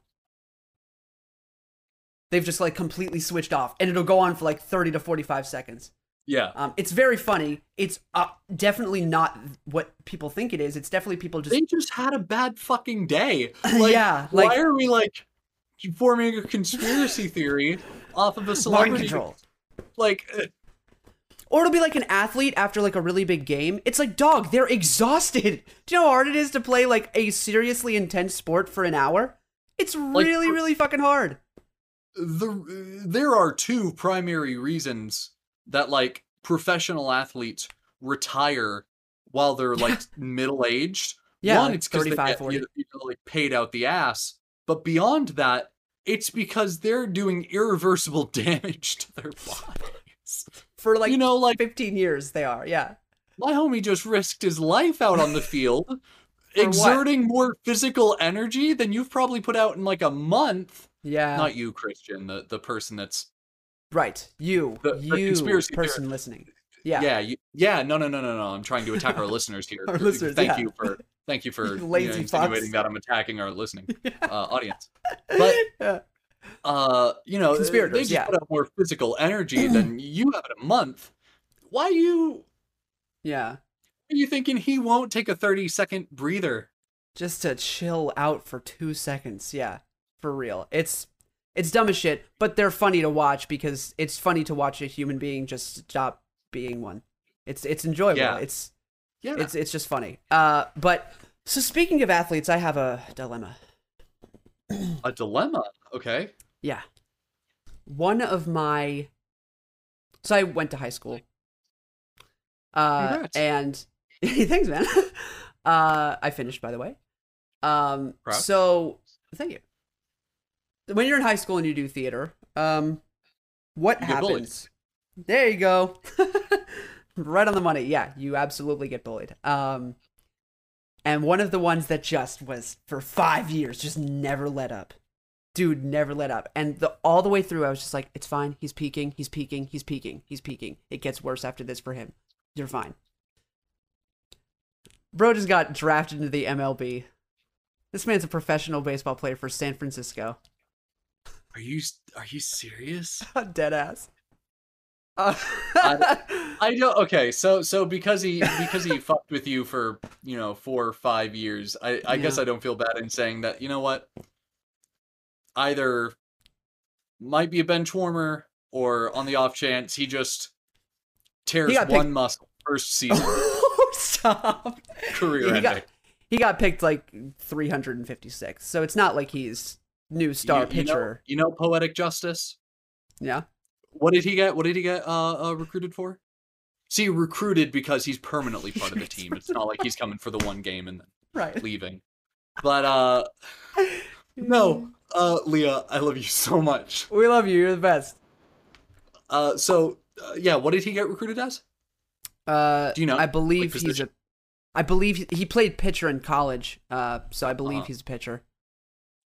[SPEAKER 2] They've just like completely switched off, and it'll go on for like thirty to forty-five seconds.
[SPEAKER 1] Yeah.
[SPEAKER 2] Um, it's very funny. It's uh, definitely not what people think it is. It's definitely people just
[SPEAKER 1] They just had a bad fucking day. Like,
[SPEAKER 2] Yeah,
[SPEAKER 1] why are we like forming a conspiracy theory off of a
[SPEAKER 2] mind control.
[SPEAKER 1] Like, uh,
[SPEAKER 2] Or it'll be like an athlete after like a really big game. It's like, dog, they're exhausted. Do you know how hard it is to play like a seriously intense sport for an hour? It's really,
[SPEAKER 1] for-
[SPEAKER 2] really fucking hard.
[SPEAKER 1] The there are two primary reasons that like professional athletes retire while they're like middle aged.
[SPEAKER 2] Yeah,
[SPEAKER 1] One,
[SPEAKER 2] like
[SPEAKER 1] it's because they
[SPEAKER 2] 35,
[SPEAKER 1] get
[SPEAKER 2] 40.
[SPEAKER 1] you know, like paid out the ass. But beyond that, it's because they're doing irreversible damage to their bodies.
[SPEAKER 2] For like
[SPEAKER 1] you know, like
[SPEAKER 2] 15 years, they are. Yeah.
[SPEAKER 1] my homie just risked his life out on the field,
[SPEAKER 2] what?
[SPEAKER 1] exerting more physical energy than you've probably put out in like a month.
[SPEAKER 2] Yeah.
[SPEAKER 1] Not you, Christian, the the person that's
[SPEAKER 2] right. You.
[SPEAKER 1] The- the
[SPEAKER 2] you,
[SPEAKER 1] conspiracy
[SPEAKER 2] person listening. Yeah.
[SPEAKER 1] yeah, you, yeah, no, no, no, no, no. I'm trying to attack our listeners here.
[SPEAKER 2] Our listeners,
[SPEAKER 1] thank
[SPEAKER 2] yeah.
[SPEAKER 1] you for thank you for you know, insinuating that I'm attacking our listening uh, audience. But
[SPEAKER 2] Yeah.
[SPEAKER 1] uh, you know, they
[SPEAKER 2] Conspirators,
[SPEAKER 1] just
[SPEAKER 2] yeah.
[SPEAKER 1] put out more physical energy than you have in a month. Why you
[SPEAKER 2] Yeah.
[SPEAKER 1] are you thinking he won't take a 30 second breather?
[SPEAKER 2] just to chill out for two seconds. Yeah, for real. It's it's dumb as shit, but they're funny to watch because it's funny to watch a human being just stop being one. It's it's enjoyable.
[SPEAKER 1] Yeah.
[SPEAKER 2] It's
[SPEAKER 1] Yeah,
[SPEAKER 2] it's it's just funny. Uh, but so speaking of athletes, I have a dilemma.
[SPEAKER 1] a dilemma. Okay.
[SPEAKER 2] Yeah, one of my so I went to high school. Uh,
[SPEAKER 1] Congrats.
[SPEAKER 2] and thanks, man. uh, I finished, by the way. Um,
[SPEAKER 1] Proud.
[SPEAKER 2] so thank you. When you're in high school and you do theater, um, what
[SPEAKER 1] You
[SPEAKER 2] happens? There you go. right on the money. Yeah, you absolutely get bullied. Um, and one of the ones that just was for five years, just never let up. Dude, never let up. And the all the way through, I was just like, it's fine. He's peaking. He's peaking. He's peaking. He's peaking. It gets worse after this for him. You're fine. Bro just got drafted into the MLB. This man's a professional baseball player for San Francisco.
[SPEAKER 1] Are you are you serious?
[SPEAKER 2] Dead ass. Uh,
[SPEAKER 1] I don't. Okay, so so because he because he fucked with you for you know four or five years, I I guess I don't feel bad in saying that. You know what? Either might be a bench warmer, or on the off chance he just tears
[SPEAKER 2] He
[SPEAKER 1] one
[SPEAKER 2] picked-
[SPEAKER 1] muscle first season
[SPEAKER 2] Stop.
[SPEAKER 1] career
[SPEAKER 2] he
[SPEAKER 1] ending.
[SPEAKER 2] got he got picked like 356. So it's not like he's new star
[SPEAKER 1] You- you know-
[SPEAKER 2] pitcher.
[SPEAKER 1] You know, poetic justice.
[SPEAKER 2] Yeah.
[SPEAKER 1] What did he get? What did he get uh, uh recruited for? See, recruited because he's permanently part of the team. It's not like he's coming for the one game and then
[SPEAKER 2] Right.
[SPEAKER 1] leaving. but uh, no, uh, Leah, I love you so much.
[SPEAKER 2] We love you. You're the best.
[SPEAKER 1] Uh, so uh, yeah, what did he get recruited as?
[SPEAKER 2] Uh,
[SPEAKER 1] Do you know,
[SPEAKER 2] I believe
[SPEAKER 1] like,
[SPEAKER 2] he's a. I believe he, he played pitcher in college. Uh, so I believe
[SPEAKER 1] Uh-huh.
[SPEAKER 2] he's a pitcher.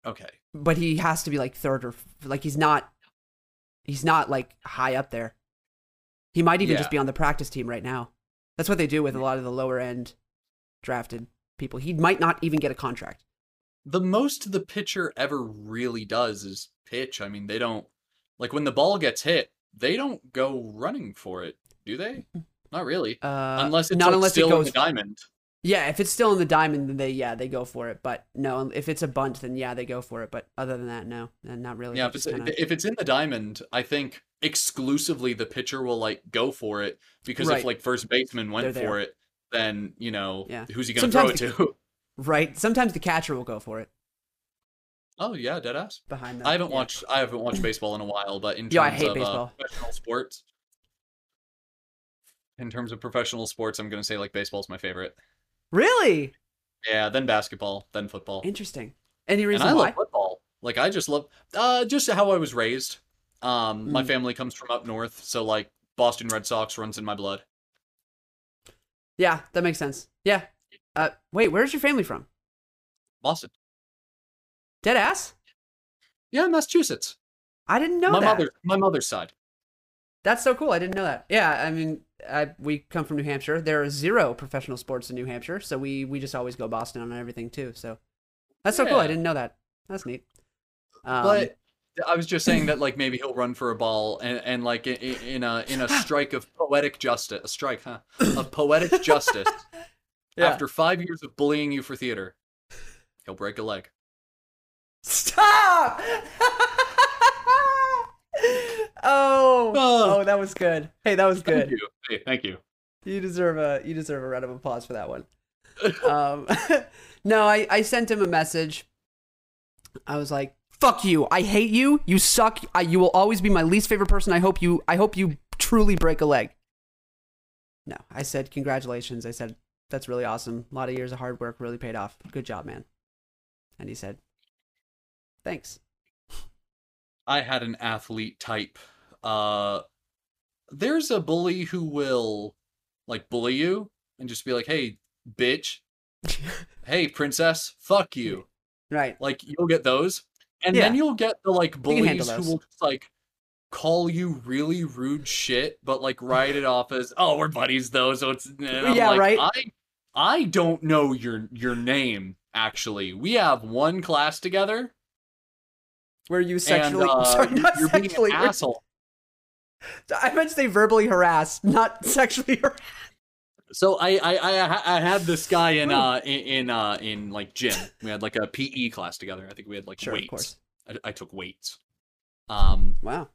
[SPEAKER 1] Okay.
[SPEAKER 2] But he has to be like third or like he's not. He's not like high up there. He might even
[SPEAKER 1] Yeah.
[SPEAKER 2] just be on the practice team right now. That's what they do with a lot of the lower end drafted people. He might not even get a contract.
[SPEAKER 1] The most the pitcher ever really does is pitch. I mean, they don't like when the ball gets hit, they don't go running for it, do they? Not really.
[SPEAKER 2] Uh,
[SPEAKER 1] unless it's
[SPEAKER 2] not
[SPEAKER 1] like,
[SPEAKER 2] unless
[SPEAKER 1] still
[SPEAKER 2] it goes.
[SPEAKER 1] in the diamond.
[SPEAKER 2] Yeah, if it's still in the diamond, then they yeah they go for it. But no, if it's a bunt, then yeah they go for it. But other than that, no, not really.
[SPEAKER 1] Yeah, if it's,
[SPEAKER 2] kinda-
[SPEAKER 1] if it's in the diamond, I think exclusively the pitcher will like go for it because
[SPEAKER 2] Right.
[SPEAKER 1] if like first baseman went for it, then you know
[SPEAKER 2] Yeah.
[SPEAKER 1] who's he gonna throw it to?
[SPEAKER 2] right. Sometimes the catcher will go for it
[SPEAKER 1] oh yeah, dead ass.
[SPEAKER 2] behind that,
[SPEAKER 1] I haven't
[SPEAKER 2] yeah.
[SPEAKER 1] watched I haven't watched baseball in a while, but in terms
[SPEAKER 2] Yeah, I hate
[SPEAKER 1] of uh, professional sports, in terms of professional sports, I'm gonna say like baseball's my favorite.
[SPEAKER 2] Really
[SPEAKER 1] Yeah, then basketball, then football,
[SPEAKER 2] interesting. Any reason and
[SPEAKER 1] I
[SPEAKER 2] why?
[SPEAKER 1] love football. Like I just love uh just how I was raised. Um, my
[SPEAKER 2] Mm.
[SPEAKER 1] family comes from up north, so like Boston Red Sox runs in my blood.
[SPEAKER 2] Yeah, that makes sense. Yeah. Uh, wait, where's your family from?
[SPEAKER 1] Boston.
[SPEAKER 2] Dead ass?
[SPEAKER 1] Yeah, Massachusetts.
[SPEAKER 2] I didn't know
[SPEAKER 1] my
[SPEAKER 2] that.
[SPEAKER 1] mother, my mother's side.
[SPEAKER 2] That's so cool. I didn't know that. Yeah, I mean, I, we come from New Hampshire. There are zero professional sports in New Hampshire, so we we just always go Boston on everything too. So that's so cool. I didn't know that. That's neat. Um,
[SPEAKER 1] But I was just saying that like maybe he'll run for a ball and, and like in, in a in a strike of poetic justice, a strike, huh? Of poetic justice.
[SPEAKER 2] Yeah.
[SPEAKER 1] After five years of bullying you for theater, he'll break a leg.
[SPEAKER 2] stop. oh, oh, that was good. Hey, that was
[SPEAKER 1] Thank
[SPEAKER 2] good.
[SPEAKER 1] you. Hey, thank you.
[SPEAKER 2] You deserve a you deserve a round of applause for that one. um, no, I I sent him a message. I was like, "Fuck you! I hate you. You suck. I, you will always be my least favorite person. I hope you I hope you truly break a leg." No, I said congratulations. I said that's really awesome. A lot of years of hard work really paid off. Good job, man. And he said, "Thanks."
[SPEAKER 1] I had an athlete type. Uh, there's a bully who will like bully you and just be like, "Hey, bitch. Hey, princess. Fuck you."
[SPEAKER 2] right.
[SPEAKER 1] Like you'll get those, and then you'll get the like bullies who will just like call you really rude shit, but like write it off as, "Oh, we're buddies though." So it's
[SPEAKER 2] Yeah,
[SPEAKER 1] like,
[SPEAKER 2] right.
[SPEAKER 1] I I don't know your your name actually. We have one class together,
[SPEAKER 2] Where you sexually?
[SPEAKER 1] and uh,
[SPEAKER 2] sorry,
[SPEAKER 1] you're,
[SPEAKER 2] not
[SPEAKER 1] you're being
[SPEAKER 2] sexually.
[SPEAKER 1] an asshole.
[SPEAKER 2] I meant to say verbally harassed, not sexually harassed.
[SPEAKER 1] So I I I, I had this guy in uh in, in uh in like gym. We had like a PE class together. I think we had like
[SPEAKER 2] Sure, of
[SPEAKER 1] weights.
[SPEAKER 2] course.
[SPEAKER 1] I, I took weights. Um,
[SPEAKER 2] Wow.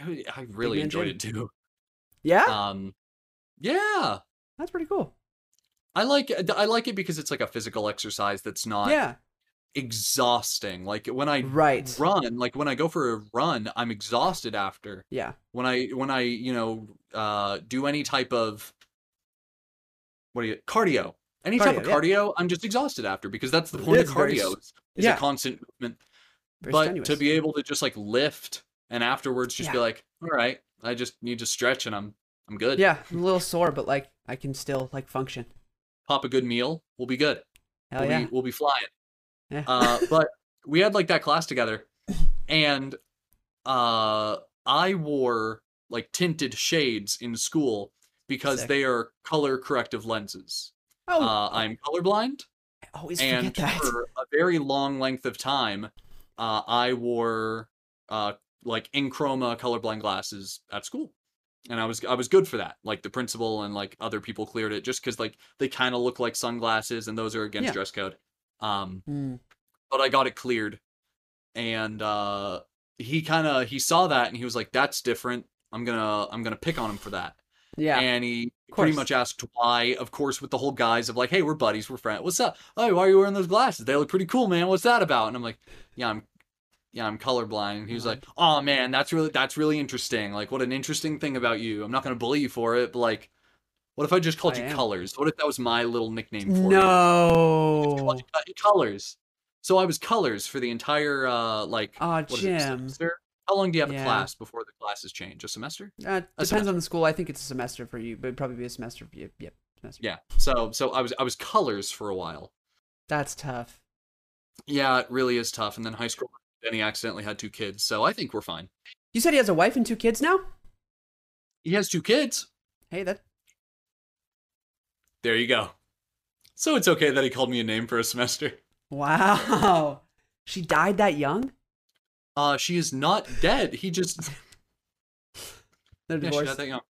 [SPEAKER 1] I, I really enjoyed
[SPEAKER 2] gym.
[SPEAKER 1] it too.
[SPEAKER 2] Yeah,
[SPEAKER 1] Um, yeah,
[SPEAKER 2] that's pretty cool.
[SPEAKER 1] I like. I like it because it's like a physical exercise that's not
[SPEAKER 2] yeah,
[SPEAKER 1] exhausting. Like when I
[SPEAKER 2] right.
[SPEAKER 1] run, like when I go for a run, I'm exhausted after.
[SPEAKER 2] Yeah,
[SPEAKER 1] When I when I you know uh do any type of what do you cardio, any type of
[SPEAKER 2] Cardio,
[SPEAKER 1] cardio, I'm just exhausted after because that's the point of
[SPEAKER 2] very
[SPEAKER 1] cardio. Is, is
[SPEAKER 2] yeah.
[SPEAKER 1] a constant movement.
[SPEAKER 2] very
[SPEAKER 1] but
[SPEAKER 2] strenuous.
[SPEAKER 1] to be able to just like lift and afterwards just be like, all right, I just need to stretch and I'm I'm good.
[SPEAKER 2] yeah, I'm a little sore, but like I can still like function.
[SPEAKER 1] Pop a good meal, we'll be good.
[SPEAKER 2] Hell
[SPEAKER 1] we'll
[SPEAKER 2] yeah.
[SPEAKER 1] be we'll be flying.
[SPEAKER 2] Yeah.
[SPEAKER 1] Uh, but we had like that class together, and uh, I wore like tinted shades in school because
[SPEAKER 2] Sick.
[SPEAKER 1] they are color corrective lenses.
[SPEAKER 2] oh,
[SPEAKER 1] Uh, I'm colorblind,
[SPEAKER 2] I always
[SPEAKER 1] and
[SPEAKER 2] forget that.
[SPEAKER 1] for a very long length of time, uh, I wore uh, like EnChroma colorblind glasses at school. And I was I was good for that. Like the principal and like other people cleared it just because like they kind of look like sunglasses and those are against
[SPEAKER 2] Yeah.
[SPEAKER 1] dress code. Um,
[SPEAKER 2] Mm,
[SPEAKER 1] but I got it cleared. And uh he kind of he saw that and he was like that's different. I'm going to I'm to pick on him for that.
[SPEAKER 2] yeah,
[SPEAKER 1] And he pretty much asked why, of course with the whole guise of like, "Hey, we're buddies, we're friends. What's up? Hey, why are you wearing those glasses? They look pretty cool, man. What's that about?" And I'm like, "Yeah, I'm yeah, I'm colorblind." And he was like, "Oh man, that's really that's really interesting. Like what an interesting thing about you. I'm not going to bully you for it, but like What if I just called
[SPEAKER 2] I
[SPEAKER 1] you
[SPEAKER 2] am.
[SPEAKER 1] Colors? What if that was my little nickname for you?
[SPEAKER 2] No.
[SPEAKER 1] You Co- Colors. So I was Colors for the entire uh like
[SPEAKER 2] Aw,
[SPEAKER 1] what is it,
[SPEAKER 2] Jim.
[SPEAKER 1] semester? How long do you have
[SPEAKER 2] Yeah.
[SPEAKER 1] a class before the classes change? A semester?
[SPEAKER 2] Uh,
[SPEAKER 1] A
[SPEAKER 2] depends
[SPEAKER 1] semester.
[SPEAKER 2] on the school. I think it's a semester for you, but it'd probably be a semester. Yep, yep semester.
[SPEAKER 1] Yeah. So so I was I was Colors for a while.
[SPEAKER 2] That's tough.
[SPEAKER 1] Yeah, it really is tough. And then high school, then he accidentally had two kids. So I think we're fine.
[SPEAKER 2] You said he has a wife and two kids now?
[SPEAKER 1] He has two kids.
[SPEAKER 2] Hey, that
[SPEAKER 1] There you go. So it's okay that he called me a name for a semester.
[SPEAKER 2] wow. She died that young?
[SPEAKER 1] Uh, she is not dead. He just
[SPEAKER 2] They're
[SPEAKER 1] yeah, she
[SPEAKER 2] divorced.
[SPEAKER 1] died that young.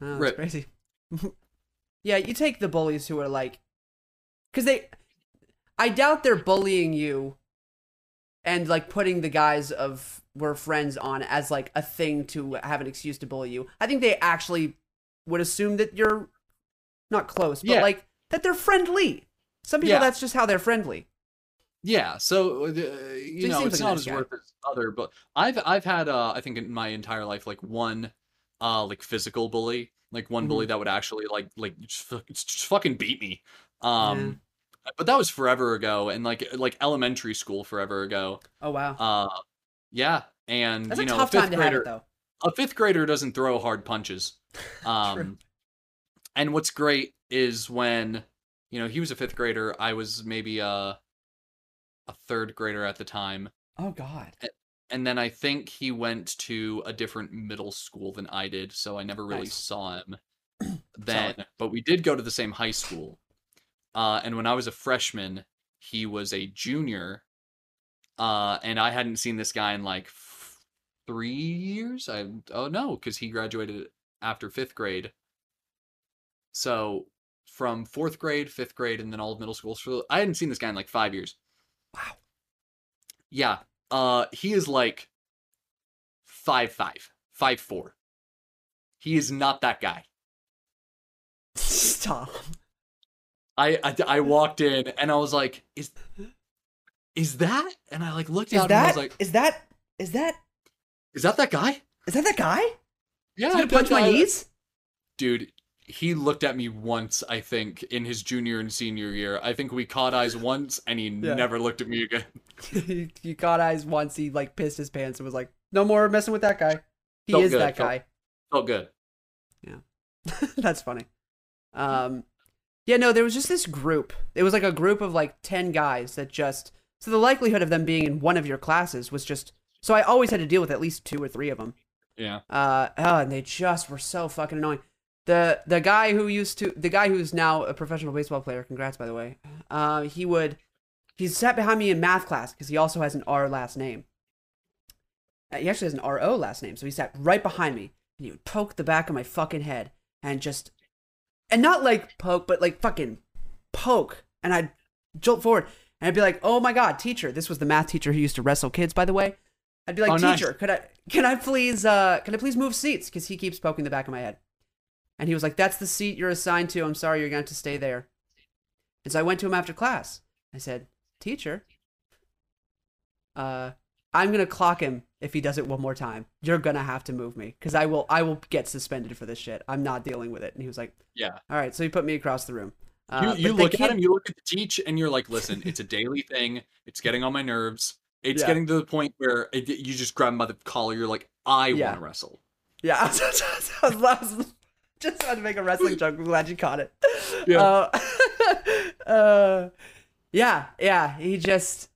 [SPEAKER 2] Oh, that's
[SPEAKER 1] Rip.
[SPEAKER 2] crazy. yeah, you take the bullies who are like, because they, I doubt they're bullying you, and like putting the guys of we're friends on as like a thing to have an excuse to bully you. I think they actually would assume that you're not close, but
[SPEAKER 1] Yeah.
[SPEAKER 2] like that they're friendly. Some people,
[SPEAKER 1] Yeah.
[SPEAKER 2] that's just how they're friendly.
[SPEAKER 1] Yeah, so uh, you
[SPEAKER 2] he
[SPEAKER 1] know it's
[SPEAKER 2] like
[SPEAKER 1] not
[SPEAKER 2] nice
[SPEAKER 1] as
[SPEAKER 2] guy.
[SPEAKER 1] worth as other, but I've I've had uh I think in my entire life like one uh like physical bully, like one bully
[SPEAKER 2] Mm-hmm.
[SPEAKER 1] that would actually like like just, just fucking beat me. Um, but that was forever ago, and like like elementary school forever ago.
[SPEAKER 2] Oh wow,
[SPEAKER 1] Uh, yeah, and
[SPEAKER 2] that's
[SPEAKER 1] you
[SPEAKER 2] a
[SPEAKER 1] know
[SPEAKER 2] tough
[SPEAKER 1] a fifth
[SPEAKER 2] time to
[SPEAKER 1] grader
[SPEAKER 2] have it though.
[SPEAKER 1] a fifth grader doesn't throw hard punches. Um, and what's great is when you know he was a fifth grader, I was maybe a a third grader at the time,
[SPEAKER 2] Oh god,
[SPEAKER 1] and then I think he went to a different middle school than I did, so I never really
[SPEAKER 2] Nice.
[SPEAKER 1] saw him then. But we did go to the same high school, uh, and when I was a freshman, he was a junior, uh, and I hadn't seen this guy in like f- three years. I oh no, because he graduated after fifth grade. So from fourth grade, fifth grade, and then all of middle school. So I hadn't seen this guy in like five years.
[SPEAKER 2] Wow.
[SPEAKER 1] Yeah. Uh, he is like five five, five four. He is not that guy.
[SPEAKER 2] stop.
[SPEAKER 1] I, I I walked in and I was like, is is that? And I like looked
[SPEAKER 2] Is
[SPEAKER 1] at him and I was like,
[SPEAKER 2] is that is that
[SPEAKER 1] is that that guy?
[SPEAKER 2] is that that guy?
[SPEAKER 1] Yeah,
[SPEAKER 2] He's gonna punch my knees?
[SPEAKER 1] dude. He looked at me once, I think, in his junior and senior year. I think we caught eyes once, and he
[SPEAKER 2] Yeah.
[SPEAKER 1] never looked at me again.
[SPEAKER 2] you, you caught eyes once. He like pissed his pants and was like, "No more messing with that guy. He
[SPEAKER 1] Felt
[SPEAKER 2] is
[SPEAKER 1] good,
[SPEAKER 2] that
[SPEAKER 1] felt-
[SPEAKER 2] guy."
[SPEAKER 1] Felt good. Yeah.
[SPEAKER 2] That's funny. Um, yeah, no, there was just this group. It was like a group of like ten guys that just. So the likelihood of them being in one of your classes was just. So I always had to deal with at least two or three of them.
[SPEAKER 1] Yeah.
[SPEAKER 2] Uh, oh, and they just were so fucking annoying. The the guy who used to the guy who's now a professional baseball player. Congrats, by the way. Uh, he would he sat behind me in math class because he also has an R last name. Uh, he actually has an R O last name, so he sat right behind me and he would poke the back of my fucking head and just and not like poke, but like fucking poke, and I'd jolt forward and I'd be like, "Oh my god, teacher!" This was the math teacher who used to wrestle kids, by the way. I'd be like,
[SPEAKER 1] Oh, nice.
[SPEAKER 2] "Teacher, could I can I please uh can I please move seats?" Because he keeps poking the back of my head. And he was like, "That's the seat you're assigned to. I'm sorry, you're going to have to stay there." And so I went to him after class. I said, "Teacher, uh, I'm gonna clock him if he does it one more time. You're gonna have to move me because I will. I will get suspended for this shit. I'm not dealing with it." And he was like,
[SPEAKER 1] Yeah.
[SPEAKER 2] "All right." So he put me across the room. Uh,
[SPEAKER 1] you you look
[SPEAKER 2] kid-
[SPEAKER 1] at him, you look at the teach, and you're like, listen, it's a daily thing. It's getting on my nerves. It's
[SPEAKER 2] Yeah.
[SPEAKER 1] getting to the point where it, you just grab him by the collar. You're like, I
[SPEAKER 2] Yeah.
[SPEAKER 1] want to wrestle.
[SPEAKER 2] Yeah, I was- I was just trying to make a wrestling joke. I'm glad you caught it.
[SPEAKER 1] Yeah.
[SPEAKER 2] Uh, uh, yeah, yeah. He just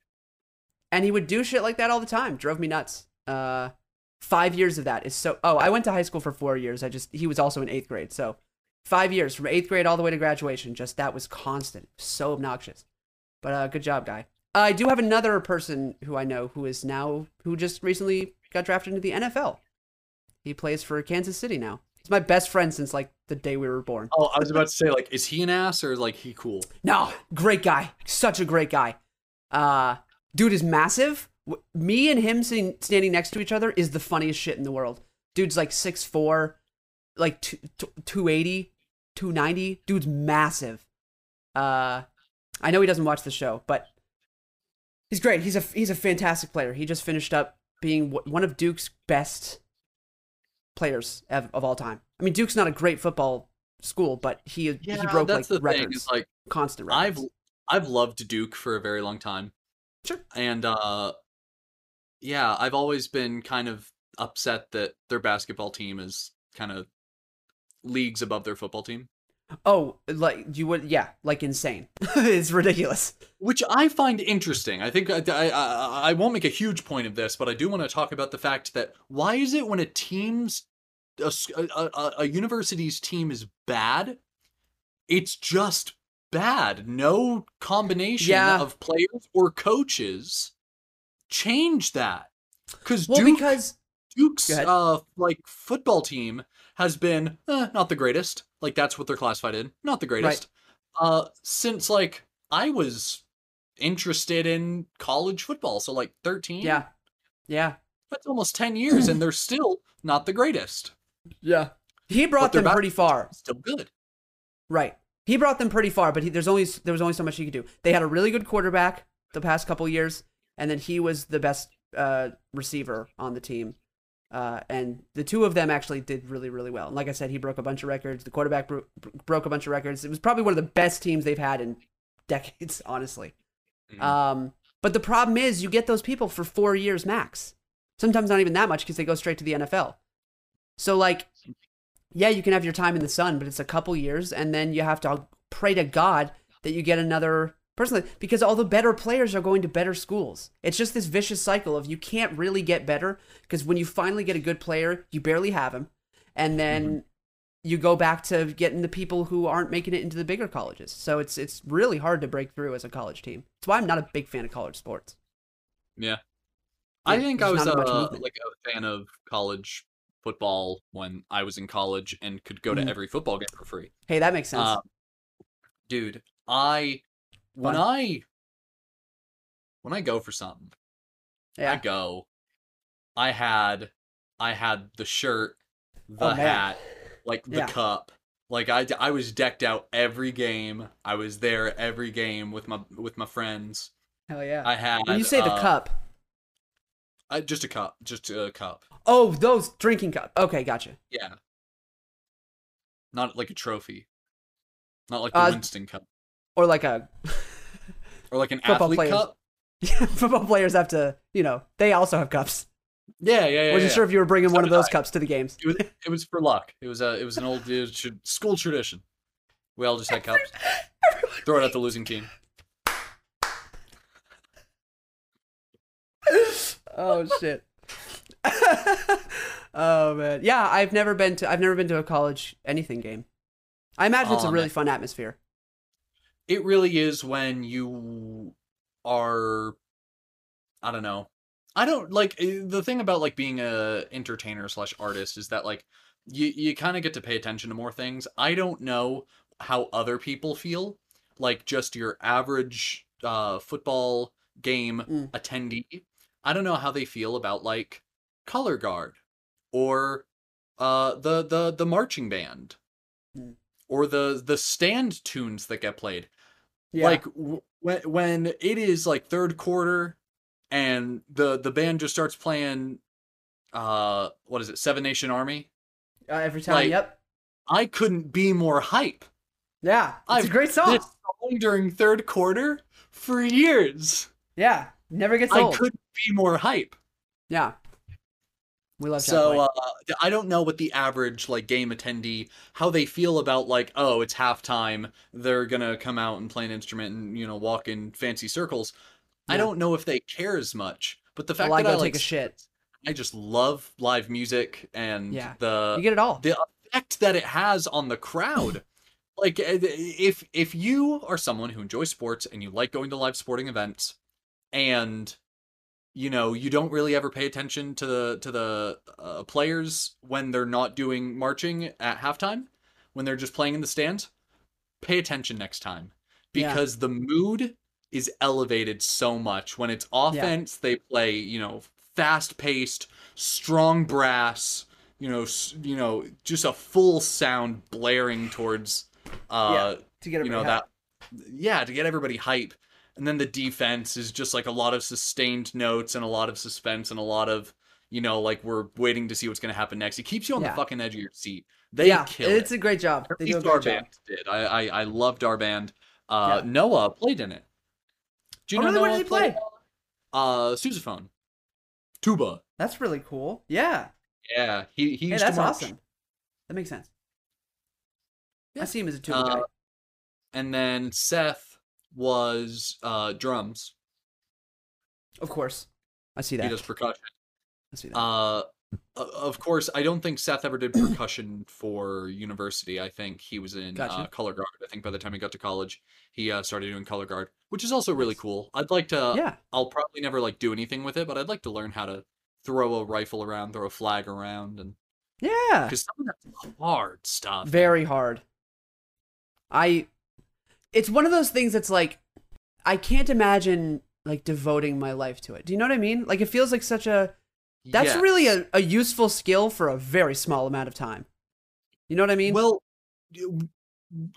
[SPEAKER 2] and he would do shit like that all the time. Drove me nuts. Uh, five years of that is so. Oh, I went to high school for four years. I just he was also in eighth grade, so five years from eighth grade all the way to graduation. Just that was constant. So obnoxious. But uh, good job, guy. I do have another person who I know who is now who just recently got drafted into the NFL. He plays for Kansas City now. He's my best friend since like the day we were born.
[SPEAKER 1] Oh, I was about to say, like, is he an ass or like he cool?
[SPEAKER 2] No, great guy. Such a great guy. Uh, dude is massive. Me and him sitting, standing next to each other is the funniest shit in the world. Dude's like 6'4, like two- two- 280, 290. Dude's massive. Uh, I know he doesn't watch the show, but he's great. He's a he's a fantastic player. He just finished up being w- one of Duke's best players of, of all time. I mean, Duke's not a great football school, but he he broke
[SPEAKER 1] that's
[SPEAKER 2] like
[SPEAKER 1] the
[SPEAKER 2] records,
[SPEAKER 1] like
[SPEAKER 2] constant
[SPEAKER 1] I've. I've loved Duke for a very long time.
[SPEAKER 2] Sure.
[SPEAKER 1] And uh yeah, I've always been kind of upset that their basketball team is kind of leagues above their football team,
[SPEAKER 2] Oh, like you would, yeah, like insane. it's ridiculous.
[SPEAKER 1] which I find interesting. I think I, I I I won't make a huge point of this, but I do want to talk about the fact that why is it when a team's a a university's team is bad, it's just bad. No combination
[SPEAKER 2] Yeah.
[SPEAKER 1] of players or coaches change that. Because
[SPEAKER 2] Well,
[SPEAKER 1] Duke,
[SPEAKER 2] because
[SPEAKER 1] Duke's uh like football team has been eh, not the greatest. Like that's what they're classified in. Not the greatest. Uh since like I was interested in college football, so like 13.
[SPEAKER 2] yeah, yeah,
[SPEAKER 1] That's almost 10 years and they're still not the greatest.
[SPEAKER 2] yeah. He brought them pretty far.
[SPEAKER 1] Still good.
[SPEAKER 2] Right. He brought them pretty far, but he, there's only there was only so much he could do. They had a really good quarterback the past couple years, and then he was the best uh, receiver on the team. Uh, and the two of them actually did really, really well. And like I said, he broke a bunch of records. The quarterback bro- broke a bunch of records. It was probably one of the best teams they've had in decades, honestly.
[SPEAKER 1] Mhm.
[SPEAKER 2] Um, but the problem is, you get those people for four years max. Sometimes not even that much because they go straight to the NFL. So like, yeah, you can have your time in the sun, but it's a couple years, and then you have to pray to God that you get another personally because all the better players are going to better schools. It's just this vicious cycle of you can't really get better because when you finally get a good player, you barely have him, and then you go back to getting the people who aren't making it into the bigger colleges. So it's it's really hard to break through as a college team. That's why I'm not a big fan of college sports.
[SPEAKER 1] Yeah. I
[SPEAKER 2] Yeah,
[SPEAKER 1] think I was uh, like a fan of college football when I was in college and could go to
[SPEAKER 2] Mhm.
[SPEAKER 1] every football game for free.
[SPEAKER 2] Hey, that makes sense.
[SPEAKER 1] Um, dude, I when
[SPEAKER 2] Fun.
[SPEAKER 1] I when I go for something,
[SPEAKER 2] yeah.
[SPEAKER 1] I go. I had I had the shirt, the
[SPEAKER 2] Oh,
[SPEAKER 1] hat, like the
[SPEAKER 2] Yeah.
[SPEAKER 1] cup. Like I, I was decked out every game. I was there every game with my with my friends.
[SPEAKER 2] Hell yeah.
[SPEAKER 1] I had
[SPEAKER 2] when you say the
[SPEAKER 1] uh,
[SPEAKER 2] cup,
[SPEAKER 1] I, just a cup, just a cup.
[SPEAKER 2] oh, those drinking cup. Okay, gotcha.
[SPEAKER 1] Yeah. Not like a trophy. Not like the
[SPEAKER 2] Uh,
[SPEAKER 1] Winston Cup.
[SPEAKER 2] Or like a
[SPEAKER 1] Or like an
[SPEAKER 2] football
[SPEAKER 1] athlete
[SPEAKER 2] players.
[SPEAKER 1] cup.
[SPEAKER 2] football players have to, you know, they also have cups.
[SPEAKER 1] Yeah, yeah, yeah.
[SPEAKER 2] Wasn't
[SPEAKER 1] yeah.
[SPEAKER 2] sure if you were bringing
[SPEAKER 1] So
[SPEAKER 2] one of those
[SPEAKER 1] I.
[SPEAKER 2] cups to the games.
[SPEAKER 1] It was it was for luck. It was a it was an old tr- school tradition. We all just had cups. Throw it at the losing team.
[SPEAKER 2] oh shit. oh man, yeah. I've never been to. I've never been to a college anything game. I imagine it's a
[SPEAKER 1] Oh,
[SPEAKER 2] really
[SPEAKER 1] man.
[SPEAKER 2] fun atmosphere.
[SPEAKER 1] It really is when you are I don't know. I don't like eh, the thing about like being a entertainer slash artist is that like you you kind of get to pay attention to more things. I don't know how other people feel, like just your average uh football game
[SPEAKER 2] Mm.
[SPEAKER 1] attendee. I don't know how they feel about like color guard or uh the the the marching band. Or the the stand tunes that get played
[SPEAKER 2] Yeah.
[SPEAKER 1] like w- when when it is like third quarter and the the band just starts playing uh what is it seven nation army
[SPEAKER 2] uh, every time.
[SPEAKER 1] like,
[SPEAKER 2] yep.
[SPEAKER 1] i couldn't be more hype
[SPEAKER 2] Yeah. It's a
[SPEAKER 1] I've
[SPEAKER 2] great song.
[SPEAKER 1] this song during third quarter for years
[SPEAKER 2] Yeah. Never gets old.
[SPEAKER 1] i couldn't be more hype
[SPEAKER 2] Yeah. We love
[SPEAKER 1] so uh, i don't know what the average like game attendee how they feel about like oh it's halftime they're gonna come out and play an instrument and you know walk in fancy circles i don't know if they care as much but the fact
[SPEAKER 2] Well, I
[SPEAKER 1] that
[SPEAKER 2] go
[SPEAKER 1] i
[SPEAKER 2] take a shit.
[SPEAKER 1] i just love live music and
[SPEAKER 2] Yeah.
[SPEAKER 1] the
[SPEAKER 2] you get it all.
[SPEAKER 1] the effect that it has on the crowd like uh, if if you are someone who enjoys sports and you like going to live sporting events and you know you don't really ever pay attention to the to the uh, players when they're not doing marching at halftime when they're just playing in the stands pay attention next time
[SPEAKER 2] Yeah.
[SPEAKER 1] because the mood is elevated so much. When it's offense they play you know fast paced strong brass you know you know just a full sound blaring towards uh
[SPEAKER 2] to get
[SPEAKER 1] you know that yeah to get everybody hype and then the defense is just like a lot of sustained notes and a lot of suspense and a lot of you know, like we're waiting to see what's gonna happen next. It keeps you on
[SPEAKER 2] Yeah.
[SPEAKER 1] the fucking edge of your seat. They
[SPEAKER 2] yeah,
[SPEAKER 1] kill
[SPEAKER 2] it's
[SPEAKER 1] it.
[SPEAKER 2] a great job. They do a great job.
[SPEAKER 1] did. I, I I loved our band. Uh,
[SPEAKER 2] Yeah.
[SPEAKER 1] Noah played in it. Do you
[SPEAKER 2] Oh,
[SPEAKER 1] know
[SPEAKER 2] really? What
[SPEAKER 1] Noah
[SPEAKER 2] did he
[SPEAKER 1] played?
[SPEAKER 2] play?
[SPEAKER 1] Uh, sousaphone, tuba.
[SPEAKER 2] That's really cool. Yeah.
[SPEAKER 1] Yeah, he he
[SPEAKER 2] Hey, that's
[SPEAKER 1] to
[SPEAKER 2] awesome. That makes sense.
[SPEAKER 1] Yeah.
[SPEAKER 2] I see him as a tuba
[SPEAKER 1] Uh,
[SPEAKER 2] guy.
[SPEAKER 1] And then Seth was uh drums.
[SPEAKER 2] Of course. I see that.
[SPEAKER 1] He does percussion.
[SPEAKER 2] I see that.
[SPEAKER 1] Uh, of course, I don't think Seth ever did percussion for university. I think he was in uh, color guard. I think by the time he got to college, he uh, started doing color guard, which is also really cool. I'd like to.
[SPEAKER 2] yeah.
[SPEAKER 1] I'll probably never like do anything with it, but I'd like to learn how to throw a rifle around, throw a flag around, and
[SPEAKER 2] Yeah.
[SPEAKER 1] because some of that's hard stuff.
[SPEAKER 2] Very hard. I it's one of those things that's like I can't imagine like devoting my life to it. Do you know what I mean? Like it feels like such a that's
[SPEAKER 1] Yes.
[SPEAKER 2] really a, a useful skill for a very small amount of time. You know what I mean?
[SPEAKER 1] Well,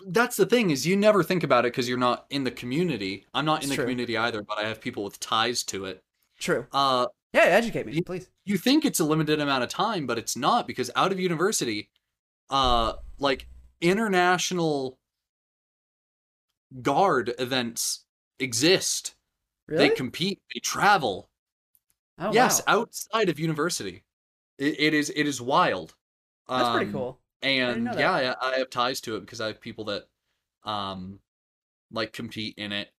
[SPEAKER 1] that's the thing is you never think about it because you're not in the community. I'm not in
[SPEAKER 2] It's
[SPEAKER 1] the
[SPEAKER 2] true.
[SPEAKER 1] community either, but I have people with ties to it.
[SPEAKER 2] True.
[SPEAKER 1] Uh,
[SPEAKER 2] Yeah, educate me,
[SPEAKER 1] You-
[SPEAKER 2] please.
[SPEAKER 1] you think it's a limited amount of time, but it's not because out of university, uh, like international guard events exist.
[SPEAKER 2] Really?
[SPEAKER 1] They compete. They travel.
[SPEAKER 2] oh,
[SPEAKER 1] yes,
[SPEAKER 2] wow.
[SPEAKER 1] outside of university, it, it is it is wild.
[SPEAKER 2] That's pretty
[SPEAKER 1] Um,
[SPEAKER 2] cool.
[SPEAKER 1] And
[SPEAKER 2] that.
[SPEAKER 1] yeah, I, I have ties to it because I have people that, um, like compete in it.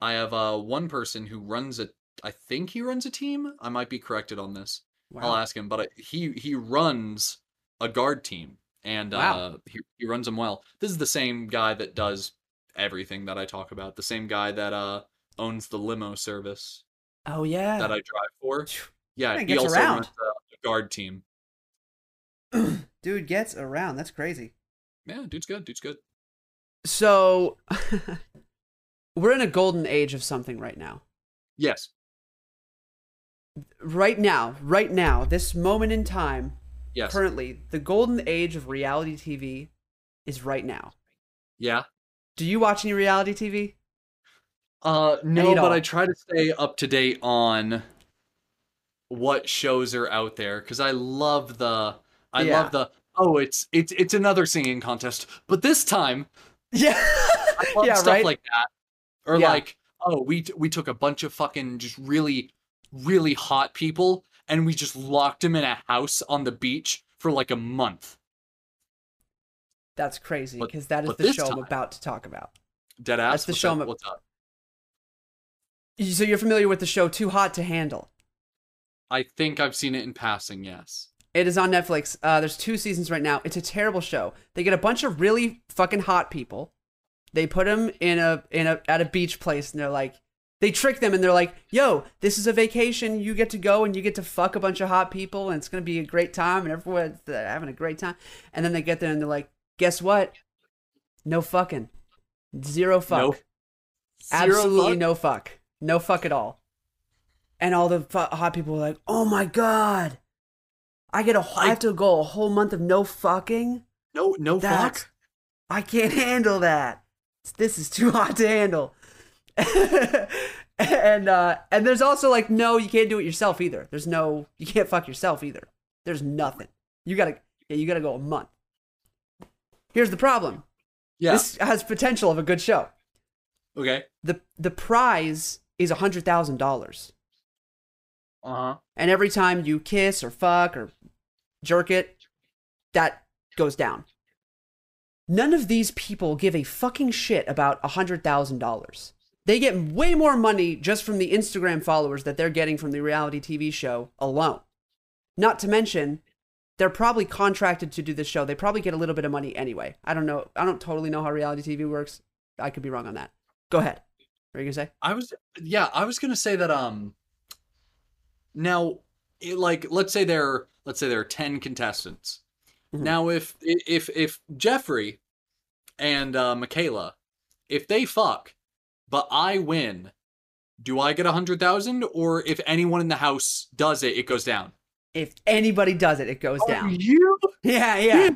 [SPEAKER 1] I have uh one person who runs a. I think he runs a team. I might be corrected on this. I'll ask him, but I- he he runs a guard team and
[SPEAKER 2] Wow.
[SPEAKER 1] uh he, he runs them well. This is the same guy that does everything that I talk about. The same guy that uh owns the limo service
[SPEAKER 2] Oh yeah.
[SPEAKER 1] that I drive for. Yeah, he also
[SPEAKER 2] around.
[SPEAKER 1] runs a, a guard team.
[SPEAKER 2] Dude gets around. That's crazy.
[SPEAKER 1] Yeah, dude's good. Dude's good.
[SPEAKER 2] So we're in a golden age of something right now.
[SPEAKER 1] Yes.
[SPEAKER 2] Right now, right now, this moment in time,
[SPEAKER 1] Yes.
[SPEAKER 2] currently, the golden age of reality TV is right now.
[SPEAKER 1] Yeah.
[SPEAKER 2] Do you watch any reality TV?
[SPEAKER 1] Uh no, but? I try to stay up to date on what shows are out there cuz I love the I
[SPEAKER 2] Yeah.
[SPEAKER 1] love the oh, it's it's it's another singing contest, but this time
[SPEAKER 2] Yeah.
[SPEAKER 1] I love
[SPEAKER 2] yeah,
[SPEAKER 1] stuff
[SPEAKER 2] right?
[SPEAKER 1] like that. Or
[SPEAKER 2] Yeah.
[SPEAKER 1] like, oh, we t- we took a bunch of fucking just really really hot people and we just locked them in a house on the beach for like a month.
[SPEAKER 2] That's crazy because that is the show I'm about to talk about.
[SPEAKER 1] Dead ass.
[SPEAKER 2] That's the show? I'm-
[SPEAKER 1] What's up?
[SPEAKER 2] So you're familiar with the show Too Hot to Handle?
[SPEAKER 1] I think I've seen it in passing. Yes.
[SPEAKER 2] It is on Netflix. Uh, there's two seasons right now. It's a terrible show. They get a bunch of really fucking hot people. They put them in a in a at a beach place, and they're like, they trick them, and they're like, "Yo, this is a vacation. You get to go and you get to fuck a bunch of hot people, and it's gonna be a great time, and everyone's uh, having a great time." And then they get there, and they're like, "Guess what? No fucking, zero fuck,
[SPEAKER 1] No. Zero
[SPEAKER 2] absolutely
[SPEAKER 1] fuck?
[SPEAKER 2] no fuck, no fuck at all." And all the fu- hot people were like, "Oh my god." I get a I
[SPEAKER 1] I-
[SPEAKER 2] have to go a whole month of no fucking.
[SPEAKER 1] No. No
[SPEAKER 2] That's
[SPEAKER 1] fuck.
[SPEAKER 2] I can't handle that. This is too hot to handle. and uh and there's also like no, you can't do it yourself either. There's no you can't fuck yourself either. There's nothing. You gotta yeah, you gotta go a month. Here's the problem.
[SPEAKER 1] Yeah.
[SPEAKER 2] This has potential of a good show.
[SPEAKER 1] Okay.
[SPEAKER 2] The the prize is a hundred thousand dollars.
[SPEAKER 1] Uh huh.
[SPEAKER 2] And every time you kiss or fuck or jerk it, that goes down. None of these people give a fucking shit about a $100,000. They get way more money just from the Instagram followers that they're getting from the reality TV show alone. Not to mention, they're probably contracted to do this show. They probably get a little bit of money anyway. I don't know. I don't totally know how reality TV works. I could be wrong on that. Go ahead. What are you to say?
[SPEAKER 1] I was yeah, I was gonna say that um now it, like let's say there let's say there are ten contestants.
[SPEAKER 2] Mhm.
[SPEAKER 1] Now if if if Jeffrey and uh Michaela, if they fuck, but I win, do I get a hundred thousand? Or if anyone in the house does it, it goes down?
[SPEAKER 2] If anybody does it, it goes
[SPEAKER 1] Are
[SPEAKER 2] down.
[SPEAKER 1] you
[SPEAKER 2] Yeah, yeah.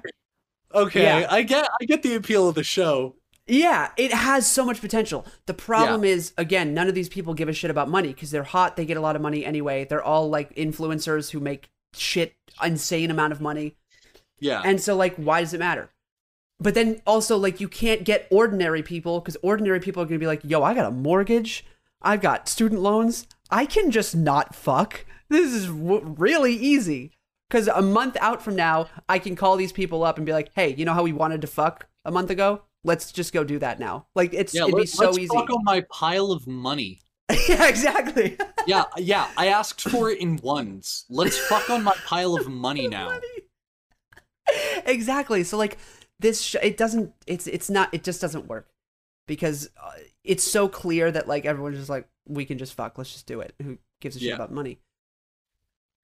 [SPEAKER 1] Okay,
[SPEAKER 2] Yeah.
[SPEAKER 1] I get I get the appeal of the show.
[SPEAKER 2] Yeah, it has so much potential. The problem is, again, none of these people give a shit about money because they're hot. They get a lot of money anyway. They're all like influencers who make shit insane amount of money.
[SPEAKER 1] Yeah.
[SPEAKER 2] And so like why does it matter? But then also like you can't get ordinary people cuz ordinary people are going to be like, "Yo, I got a mortgage. I've got student loans. I can just not fuck. This is w- really easy." Cuz a month out from now, I can call these people up and be like, "Hey, you know how we wanted to fuck a month ago? Let's just go do that now." Like it's
[SPEAKER 1] yeah,
[SPEAKER 2] it'd be so
[SPEAKER 1] let's
[SPEAKER 2] easy.
[SPEAKER 1] fuck on my pile of money.
[SPEAKER 2] yeah, exactly.
[SPEAKER 1] Yeah, yeah. I asked for it in ones. Let's fuck on my pile of money now.
[SPEAKER 2] exactly. So like this, sh- it doesn't. It's it's not. It just doesn't work because uh, it's so clear that like everyone's just like we can just fuck. Let's just do it. Who gives a shit
[SPEAKER 1] Yeah.
[SPEAKER 2] about money?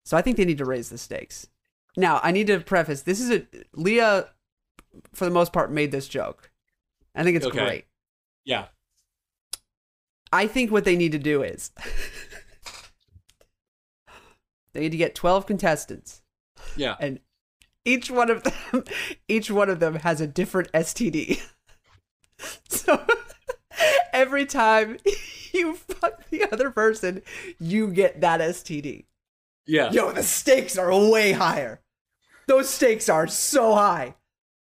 [SPEAKER 2] So I think they need to raise the stakes. Now I need to preface. This is a Leah, for the most part, made this joke. I think it's
[SPEAKER 1] Okay.
[SPEAKER 2] great.
[SPEAKER 1] Yeah.
[SPEAKER 2] I think what they need to do is they need to get twelve contestants.
[SPEAKER 1] Yeah.
[SPEAKER 2] and each one of them each one of them has a different STD. so every time you fuck the other person, you get that STD.
[SPEAKER 1] Yeah.
[SPEAKER 2] Yo, the stakes are way higher. Those stakes are so high.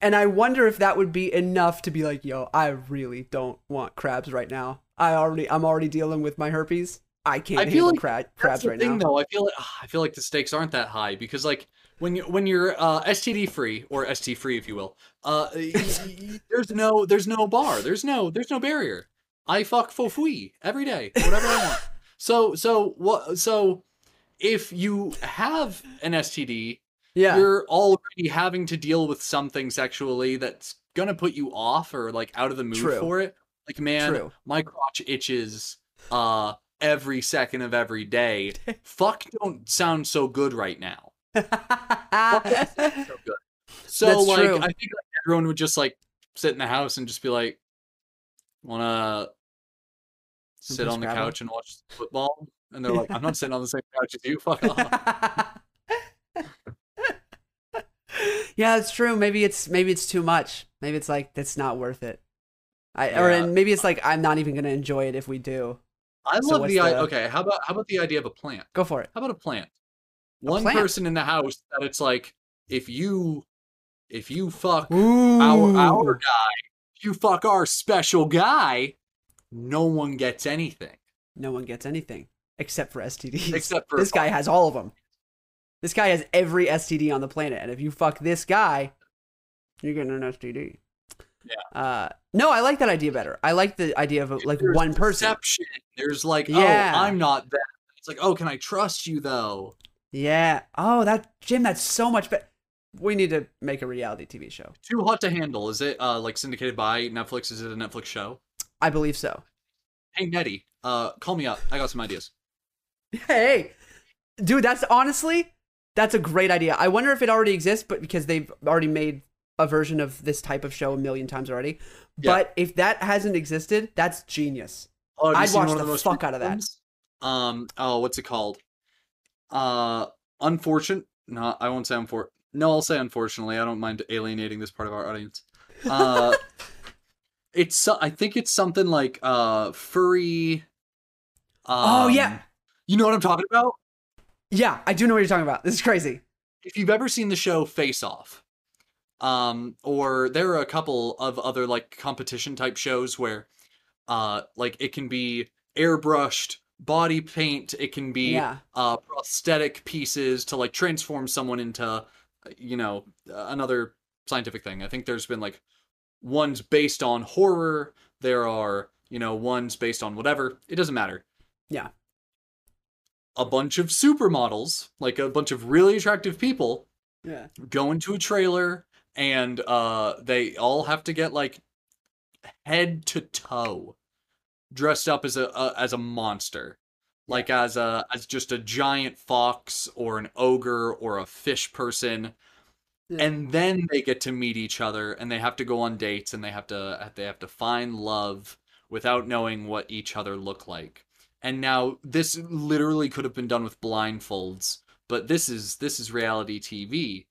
[SPEAKER 2] And I wonder if that would be enough to be like, yo, I really don't want crabs right now. I already I'm already dealing with my herpes. I can't
[SPEAKER 1] I feel
[SPEAKER 2] handle
[SPEAKER 1] like
[SPEAKER 2] cra- crabs
[SPEAKER 1] the
[SPEAKER 2] right
[SPEAKER 1] thing,
[SPEAKER 2] now.
[SPEAKER 1] though. I feel like ah, I feel like the stakes aren't that high because, like, when you when you're uh, STD free or ST free, if you will, uh, there's no there's no bar. There's no there's no barrier. I fuck fofui every day, whatever I want. So so what? So if you have an STD,
[SPEAKER 2] Yeah.
[SPEAKER 1] you're already having to deal with something sexually that's gonna put you off or like out of the mood
[SPEAKER 2] True.
[SPEAKER 1] for it. Like, man,
[SPEAKER 2] True.
[SPEAKER 1] my crotch itches uh every second of every day. Fuck don't sound so good right now. So good. So like
[SPEAKER 2] true.
[SPEAKER 1] I think like, everyone would just like sit in the house and just be like wanna sit on the couch and watch football. And they're like, I'm not sitting on the same couch as you, fuck off.
[SPEAKER 2] yeah, it's true. Maybe it's maybe it's too much. Maybe it's like that's not worth it. I or
[SPEAKER 1] Yeah.
[SPEAKER 2] and maybe it's like I'm not even gonna enjoy it if we do.
[SPEAKER 1] I
[SPEAKER 2] So
[SPEAKER 1] love the, i
[SPEAKER 2] the-
[SPEAKER 1] okay, how about how about the idea of a plant?
[SPEAKER 2] Go for it.
[SPEAKER 1] How about a plant? One
[SPEAKER 2] plant?
[SPEAKER 1] person in the house that it's like if you if you fuck
[SPEAKER 2] Ooh.
[SPEAKER 1] our our guy, if you fuck our special guy, no one gets anything
[SPEAKER 2] No one gets anything except for STDs.
[SPEAKER 1] except for
[SPEAKER 2] this guy has all of them. This guy has every STD on the planet, and if you fuck this guy, you're getting an STD.
[SPEAKER 1] Yeah.
[SPEAKER 2] Uh, no, I like that idea better. I like the idea of like
[SPEAKER 1] There's
[SPEAKER 2] one person.
[SPEAKER 1] Deception. There's like,
[SPEAKER 2] Yeah.
[SPEAKER 1] oh, I'm not that. It's like, oh, can I trust you though?
[SPEAKER 2] Yeah. Oh, that Jim. That's so much better. We need to make a reality TV show.
[SPEAKER 1] Too hot to handle. Is it uh like syndicated by Netflix? Is it a Netflix show?
[SPEAKER 2] I believe so.
[SPEAKER 1] Hey Nettie, uh, call me up. I got some ideas.
[SPEAKER 2] Hey, dude, that's honestly that's a great idea. I wonder if it already exists, but because they've already made a version of this type of show a million times already.
[SPEAKER 1] Yeah.
[SPEAKER 2] But if that hasn't existed, that's genius.
[SPEAKER 1] Oh,
[SPEAKER 2] I'd watch the
[SPEAKER 1] most
[SPEAKER 2] fuck out of that.
[SPEAKER 1] Um. Oh, what's it called? Uh, unfortunate. No, I won't say unfor. No, I'll say unfortunately. I don't mind alienating this part of our audience. Uh, it's. I think it's something like uh furry.
[SPEAKER 2] Oh, yeah.
[SPEAKER 1] You know what I'm talking about?
[SPEAKER 2] Yeah, I do know what you're talking about. This is crazy.
[SPEAKER 1] if you've ever seen the show Face Off, um, or there are a couple of other like competition type shows where, uh, like it can be airbrushed body paint, it can be
[SPEAKER 2] Yeah.
[SPEAKER 1] uh prosthetic pieces to like transform someone into, uh, you know, another scientific thing. I think there's been like ones based on horror. There are you know ones based on whatever. It doesn't matter
[SPEAKER 2] Yeah.
[SPEAKER 1] A bunch of supermodels, like a bunch of really attractive people,
[SPEAKER 2] Yeah.
[SPEAKER 1] go into a trailer and uh they all have to get like head to toe dressed up as a, a as a monster like as a as just a giant fox or an ogre or a fish person
[SPEAKER 2] Yeah.
[SPEAKER 1] and then they get to meet each other and they have to go on dates and they have to they have to find love without knowing what each other look like and now this literally could have been done with blindfolds but this is this is reality tv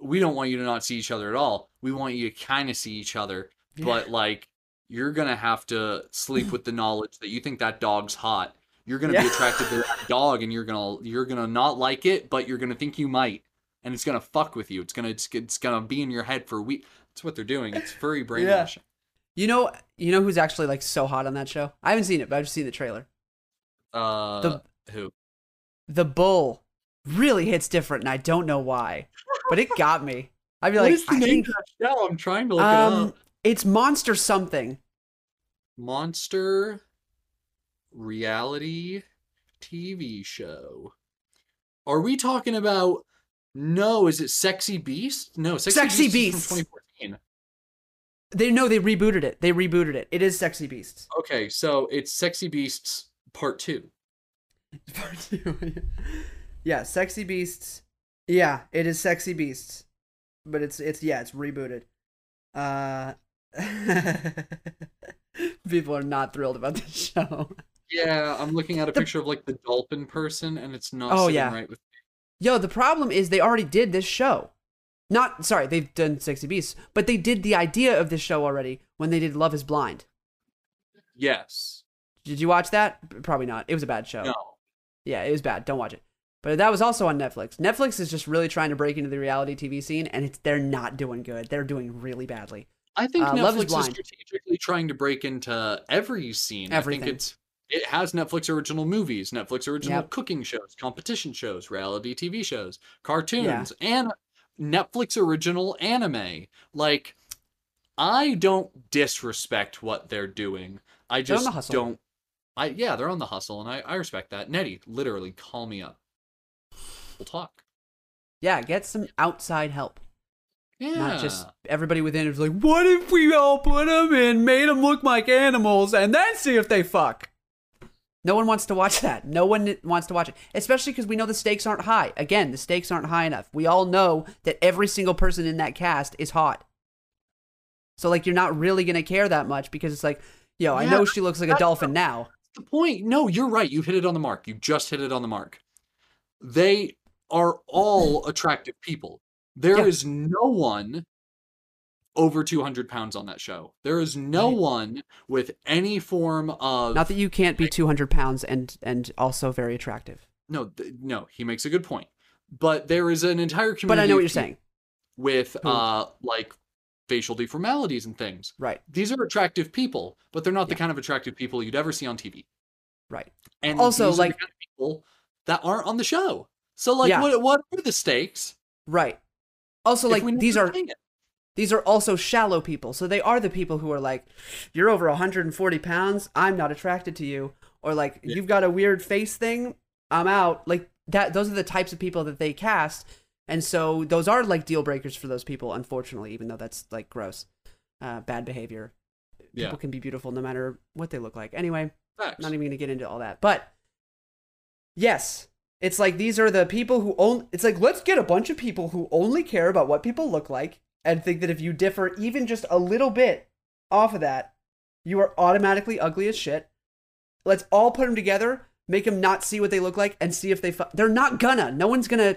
[SPEAKER 1] we don't want you to not see each other at all we want you to kind of see each other but like you're gonna have to sleep with the knowledge that you think that dog's hot You're gonna
[SPEAKER 2] Yeah.
[SPEAKER 1] be attracted to that dog, and you're gonna you're gonna not like it, but you're gonna think you might, and it's gonna fuck with you. It's gonna it's, it's gonna be in your head for a week. That's what they're doing. It's furry brainwashing.
[SPEAKER 2] You know, you know who's actually like so hot on that show? I haven't seen it, but I've just seen the trailer.
[SPEAKER 1] Uh,
[SPEAKER 2] The-
[SPEAKER 1] who?
[SPEAKER 2] The bull really hits different, and I don't know why, but it got me. I'd be
[SPEAKER 1] What
[SPEAKER 2] like,
[SPEAKER 1] is the
[SPEAKER 2] I
[SPEAKER 1] name
[SPEAKER 2] think
[SPEAKER 1] of that show? I'm trying to look it
[SPEAKER 2] um,
[SPEAKER 1] up.
[SPEAKER 2] it's monster something.
[SPEAKER 1] Monster reality TV show. Are we talking about? No, is it Sexy Beast? No, Sexy,
[SPEAKER 2] Sexy
[SPEAKER 1] Beast, from 2014.
[SPEAKER 2] They know they rebooted it. They rebooted it. It is Sexy Beasts.
[SPEAKER 1] Okay, so it's Sexy Beasts Part Two.
[SPEAKER 2] Part two. yeah, Sexy Beasts. Yeah, it is Sexy Beasts, but it's it's yeah, it's rebooted. Uh, people are not thrilled about this show.
[SPEAKER 1] Yeah, I'm looking at a
[SPEAKER 2] The-
[SPEAKER 1] picture of like the dolphin person, and it's not
[SPEAKER 2] Oh,
[SPEAKER 1] sitting
[SPEAKER 2] yeah.
[SPEAKER 1] right with. Me.
[SPEAKER 2] Yo, the problem is they already did this show. Not sorry, they've done Sexy Beasts, but they did the idea of this show already when they did Love Is Blind.
[SPEAKER 1] Yes.
[SPEAKER 2] Did you watch that? Probably not. It was a bad show.
[SPEAKER 1] No.
[SPEAKER 2] Yeah, it was bad. Don't watch it. But that was also on Netflix. Netflix is just really trying to break into the reality TV scene, and it's they're not doing good. They're doing really badly.
[SPEAKER 1] I think
[SPEAKER 2] Uh, Love is
[SPEAKER 1] Netflix is, strategically trying to break into every scene. I
[SPEAKER 2] Everything.
[SPEAKER 1] think it's it has Netflix original movies, Netflix original
[SPEAKER 2] Yep.
[SPEAKER 1] cooking shows, competition shows, reality TV shows, cartoons, and Netflix original anime. Like I don't disrespect what they're doing. I just don't I yeah, they're on the hustle and I, I respect that. Nettie, literally call me up. We'll talk.
[SPEAKER 2] Yeah, get some outside help.
[SPEAKER 1] Yeah.
[SPEAKER 2] Not just everybody within is like, what if we all put them in, made them look like animals, and then see if they fuck? No one wants to watch that. No one wants to watch it, especially because we know the stakes aren't high. Again, the stakes aren't high enough. We all know that every single person in that cast is hot. So like, you're not really gonna care that much because it's like, yo, I know she looks like a dolphin now.
[SPEAKER 1] The point. No, you're right. You hit it on the mark. You just hit it on the mark. They are all attractive people. There is
[SPEAKER 2] Yeah.
[SPEAKER 1] no one over 200 pounds on that show. There is no
[SPEAKER 2] Right.
[SPEAKER 1] one with any form of.
[SPEAKER 2] Not that you can't be 200 pounds and and also very attractive.
[SPEAKER 1] No, th- no, he makes a good point. But there is an entire community.
[SPEAKER 2] But I know what you're saying.
[SPEAKER 1] With
[SPEAKER 2] Who?
[SPEAKER 1] uh, like facial deformalities and things.
[SPEAKER 2] Right.
[SPEAKER 1] These are attractive people, but they're not the kind of attractive people you'd ever see on TV.
[SPEAKER 2] Right.
[SPEAKER 1] And
[SPEAKER 2] Also,
[SPEAKER 1] these are the
[SPEAKER 2] like-
[SPEAKER 1] kind of people that aren't on the show. So like,
[SPEAKER 2] Yeah.
[SPEAKER 1] what what are the stakes?
[SPEAKER 2] Right. Also, like these are these are also shallow people. So they are the people who are like, you're over 140 pounds. I'm not attracted to you. Or like,
[SPEAKER 1] Yeah.
[SPEAKER 2] you've got a weird face thing. I'm out. Like that. Those are the types of people that they cast. And so those are like deal breakers for those people. Unfortunately, even though that's like gross, uh, bad behavior.
[SPEAKER 1] Yeah.
[SPEAKER 2] People can be beautiful no matter what they look like. Anyway,
[SPEAKER 1] Facts.
[SPEAKER 2] not even going to get into all that. But yes, it's like these are the people who only. It's like let's get a bunch of people who only care about what people look like and think that if you differ even just a little bit off of that, you are automatically ugly as shit. Let's all put them together, make them not see what they look like, and see if they. Fu- They're not gonna. No one's gonna.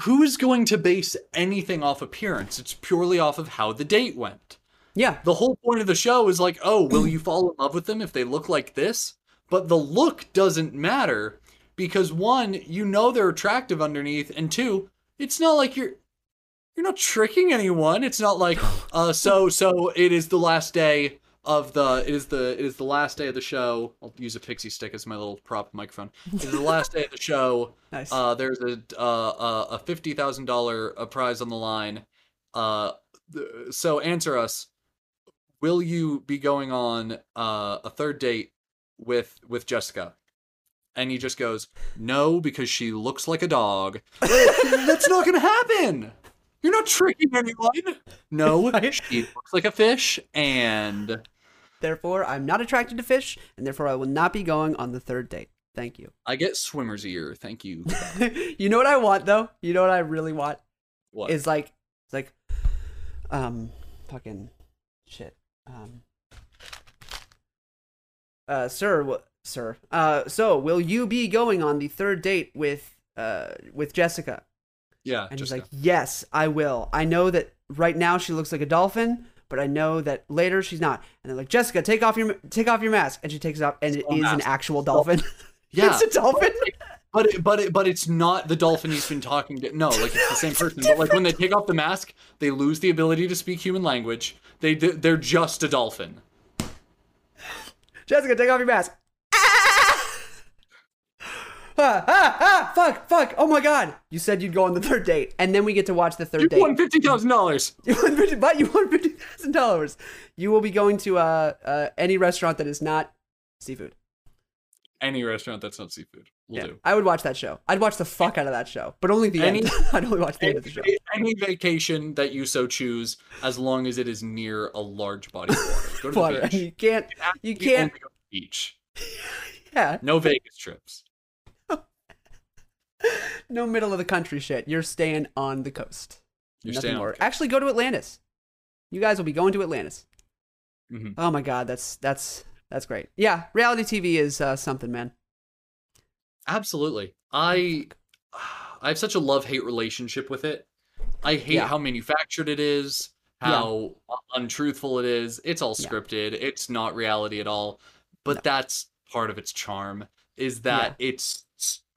[SPEAKER 1] Who is going to base anything off appearance? It's purely off of how the date went.
[SPEAKER 2] Yeah,
[SPEAKER 1] The whole point of the show is like, oh, will you fall in love with them if they look like this? But the look doesn't matter because one, you know they're attractive underneath, and two, it's not like you're you're not tricking anyone. It's not like uh so so it is the last day of the it is the it is the last day of the show. I'll use a pixie stick as my little prop microphone. It is the last day of the show.
[SPEAKER 2] nice.
[SPEAKER 1] Uh, there's a uh, a fifty thousand dollar prize on the line. Uh, so answer us. Will you be going on uh, a third date with with Jessica? And he just goes, "No, because she looks like a dog." That's not gonna happen. You're not tricking anyone. No, she looks like a fish, and
[SPEAKER 2] therefore, I'm not attracted to fish, and therefore, I will not be going on the third date. Thank you.
[SPEAKER 1] I get swimmer's ear. Thank you.
[SPEAKER 2] you know what I want though? You know what I really want?
[SPEAKER 1] What?
[SPEAKER 2] is like it's like um fucking shit um uh sir wh- sir uh so will you be going on the third date with uh with jessica
[SPEAKER 1] yeah,
[SPEAKER 2] and
[SPEAKER 1] just
[SPEAKER 2] he's like yes i will i know that right now she looks like a dolphin but i know that later she's not and they're like jessica take off your take off your mask and she takes it off and it
[SPEAKER 1] Still a
[SPEAKER 2] is an actual dolphin
[SPEAKER 1] Yeah,
[SPEAKER 2] It's a dolphin.
[SPEAKER 1] but it, but it, but it's not the dolphin he's been talking to. No, like it's the same person. But like when they take off the mask, they lose the ability to speak human language. They they're just a dolphin.
[SPEAKER 2] Jessica, take off your mask. Ah! Ah, ah, fuck, fuck. Oh my god. You said you'd go on the third date, and then we get to watch the third
[SPEAKER 1] You
[SPEAKER 2] date.
[SPEAKER 1] You won fifty thousand dollars.
[SPEAKER 2] You won but you won fifty thousand dollars. You will be going to uh, uh any restaurant that is not seafood.
[SPEAKER 1] Any restaurant that's not seafood We'll
[SPEAKER 2] Yeah,
[SPEAKER 1] do.
[SPEAKER 2] I would watch that show. I'd watch the fuck out of that show, but only the
[SPEAKER 1] Any-
[SPEAKER 2] end. I'd only watch the end of the show.
[SPEAKER 1] Any, any vacation that you so choose, as long as it is near a large body of water. Go to
[SPEAKER 2] Water.
[SPEAKER 1] the beach.
[SPEAKER 2] you can't. You can't.
[SPEAKER 1] only go to the beach.
[SPEAKER 2] Yeah.
[SPEAKER 1] No Vegas trips.
[SPEAKER 2] No middle of the country shit. You're staying on the coast.
[SPEAKER 1] You're
[SPEAKER 2] Nothing
[SPEAKER 1] staying
[SPEAKER 2] more. Actually, go to Atlantis. You guys will be going to Atlantis.
[SPEAKER 1] Mhm.
[SPEAKER 2] Oh my god, that's that's that's great. Yeah, reality TV is uh, something, man.
[SPEAKER 1] Absolutely. I I have such a love hate relationship with it. I hate
[SPEAKER 2] Yeah.
[SPEAKER 1] how manufactured it is, how untruthful it is. It's all
[SPEAKER 2] Yeah.
[SPEAKER 1] scripted. It's not reality at all. But that's part of its charm is that it's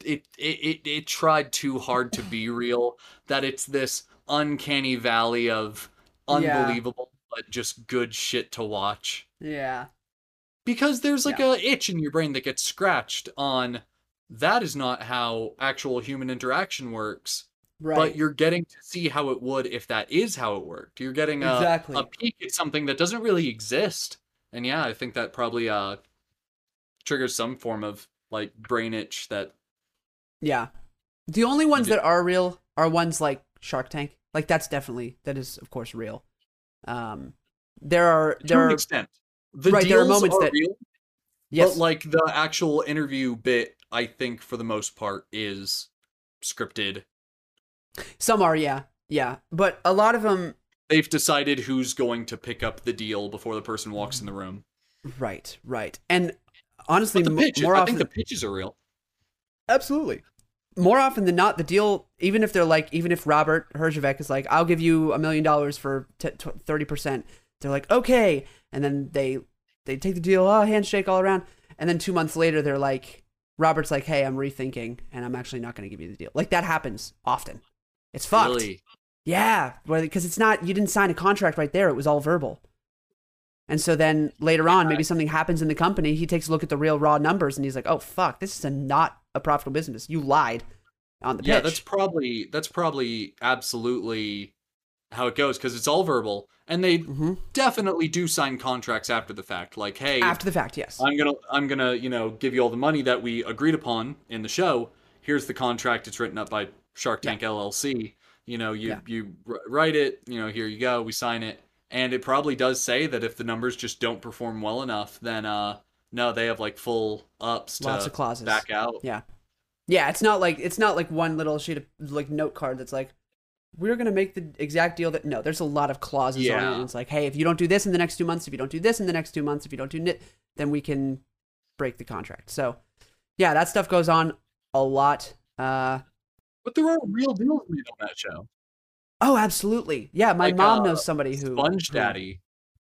[SPEAKER 1] it, it it it tried too hard to be real that it's this uncanny valley of
[SPEAKER 2] Yeah.
[SPEAKER 1] unbelievable but just good shit to watch
[SPEAKER 2] Yeah.
[SPEAKER 1] because there's like a itch in your brain that gets scratched on that is not how actual human interaction works
[SPEAKER 2] Right.
[SPEAKER 1] but you're getting to see how it would if that is how it worked you're getting a,
[SPEAKER 2] Exactly.
[SPEAKER 1] a peek at something that doesn't really exist and yeah i think that probably uh triggers some form of like brain itch that
[SPEAKER 2] yeah. The only ones that are real are ones like Shark Tank. Like that's definitely that is of course real. Um, there are
[SPEAKER 1] to
[SPEAKER 2] there
[SPEAKER 1] an
[SPEAKER 2] are
[SPEAKER 1] extent the
[SPEAKER 2] Right, there are moments that-
[SPEAKER 1] real
[SPEAKER 2] yes
[SPEAKER 1] but like the actual interview bit i think for the most part is scripted
[SPEAKER 2] some are yeah yeah but a lot of them
[SPEAKER 1] they've decided who's going to pick up the deal before the person walks in the room.
[SPEAKER 2] right right and honestly
[SPEAKER 1] But the
[SPEAKER 2] mo-
[SPEAKER 1] pitches,
[SPEAKER 2] more
[SPEAKER 1] I
[SPEAKER 2] often
[SPEAKER 1] think the pitches are real.
[SPEAKER 2] Absolutely. More often than not, the deal, even if they're like, even if Robert Herjavec is like, I'll give you a million dollars for thirty percent, they're like, okay, and then they they take the deal, oh, handshake all around, and then two months later, they're like, Robert's like, hey, I'm rethinking, and I'm actually not going to give you the deal. Like that happens often. It's fucked.
[SPEAKER 1] Really,
[SPEAKER 2] Yeah, because it's not you didn't sign a contract right there. It was all verbal. And so then later on, maybe something happens in the company. He takes a look at the real raw numbers and he's like, "Oh fuck, this is a not a profitable business. You lied on the pitch.
[SPEAKER 1] yeah, that's probably that's probably absolutely how it goes because it's all verbal, and they
[SPEAKER 2] hmm
[SPEAKER 1] definitely do sign contracts after the fact. Like, hey,
[SPEAKER 2] after the fact. Yes.
[SPEAKER 1] I'm gonna I'm gonna you know give you all the money that we agreed upon in the show. Here's the contract. It's written up by Shark Tank LLC. You know, you
[SPEAKER 2] Yeah.
[SPEAKER 1] you write it. You know, here you go. We sign it, and it probably does say that if the numbers just don't perform well enough, then uh no, they have like full ups to
[SPEAKER 2] Lots of clauses.
[SPEAKER 1] back out.
[SPEAKER 2] Yeah. Yeah, it's not like it's not like one little sheet of like note card that's like we're gonna make the exact deal that no, there's a lot of clauses on it. It's like, hey, if you don't do this in the next two months, if you don't do this in the next two months, if you don't do it, then we can break the contract. So yeah, that stuff goes on a lot. Uh
[SPEAKER 1] But there are real deals made on that show.
[SPEAKER 2] oh, absolutely. Yeah, my
[SPEAKER 1] Like,
[SPEAKER 2] mom
[SPEAKER 1] uh,
[SPEAKER 2] knows somebody who
[SPEAKER 1] Sponge
[SPEAKER 2] who-
[SPEAKER 1] Daddy.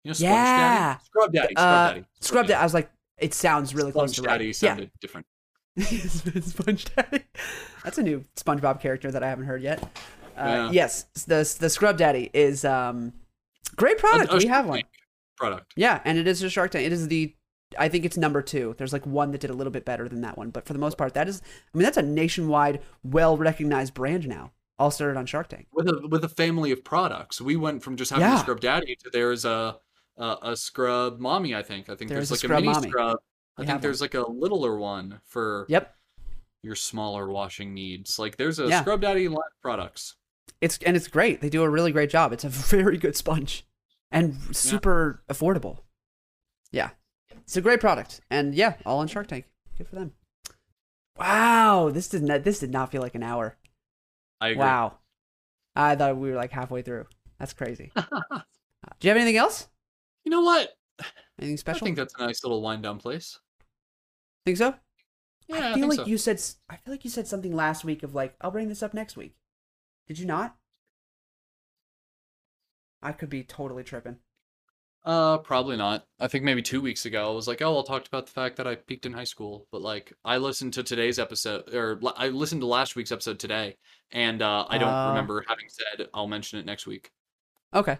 [SPEAKER 1] You know Sponge
[SPEAKER 2] Yeah.
[SPEAKER 1] Daddy? Scrub Daddy. Scrub
[SPEAKER 2] uh,
[SPEAKER 1] Daddy.
[SPEAKER 2] Scrub Daddy. I was like, it sounds really close
[SPEAKER 1] Sponge
[SPEAKER 2] to right.
[SPEAKER 1] Daddy sounded different.
[SPEAKER 2] Yeah. Sponge Daddy. That's a new SpongeBob character that I haven't heard yet. Uh,
[SPEAKER 1] Yeah.
[SPEAKER 2] Yes, the the Scrub Daddy is um great product.
[SPEAKER 1] A- a
[SPEAKER 2] we have one.
[SPEAKER 1] Product.
[SPEAKER 2] Yeah, and it is a Shark Tank. It is the I think it's number two. There's like one that did a little bit better than that one, but for the most part, that is. I mean, that's a nationwide, well recognized brand now. All started on Shark Tank.
[SPEAKER 1] with a with a family of products. We went from just having
[SPEAKER 2] Yeah.
[SPEAKER 1] a scrub daddy to there's a a, a scrub mommy. I think. I think
[SPEAKER 2] There's
[SPEAKER 1] there's, like a, mini
[SPEAKER 2] mommy.
[SPEAKER 1] scrub. I
[SPEAKER 2] We
[SPEAKER 1] think there's like a littler one for
[SPEAKER 2] Yep,
[SPEAKER 1] your smaller washing needs. Like there's a
[SPEAKER 2] Yeah.
[SPEAKER 1] scrub daddy line of products.
[SPEAKER 2] it's and it's great. They do a really great job. It's a very good sponge, and super affordable. Yeah, it's a great product, and yeah, all on Shark Tank. Good for them. Wow, this did not this did not feel like an hour.
[SPEAKER 1] I agree.
[SPEAKER 2] Wow, I thought we were like halfway through. That's crazy. Uh, do you have anything else?
[SPEAKER 1] You know what?
[SPEAKER 2] Anything special?
[SPEAKER 1] I think that's a nice little wind down place.
[SPEAKER 2] Think so?
[SPEAKER 1] Yeah,
[SPEAKER 2] I
[SPEAKER 1] I,
[SPEAKER 2] feel
[SPEAKER 1] think
[SPEAKER 2] like
[SPEAKER 1] so.
[SPEAKER 2] you said I feel like you said something last week of like I'll bring this up next week. Did you not? I could be totally tripping.
[SPEAKER 1] Uh, probably not. I think maybe two weeks ago I was like, oh, I'll talk about the fact that I peaked in high school. But like, I listened to today's episode, or I listened to last week's episode today, and uh, I don't
[SPEAKER 2] Uh.
[SPEAKER 1] remember having said I'll mention it next week.
[SPEAKER 2] Okay.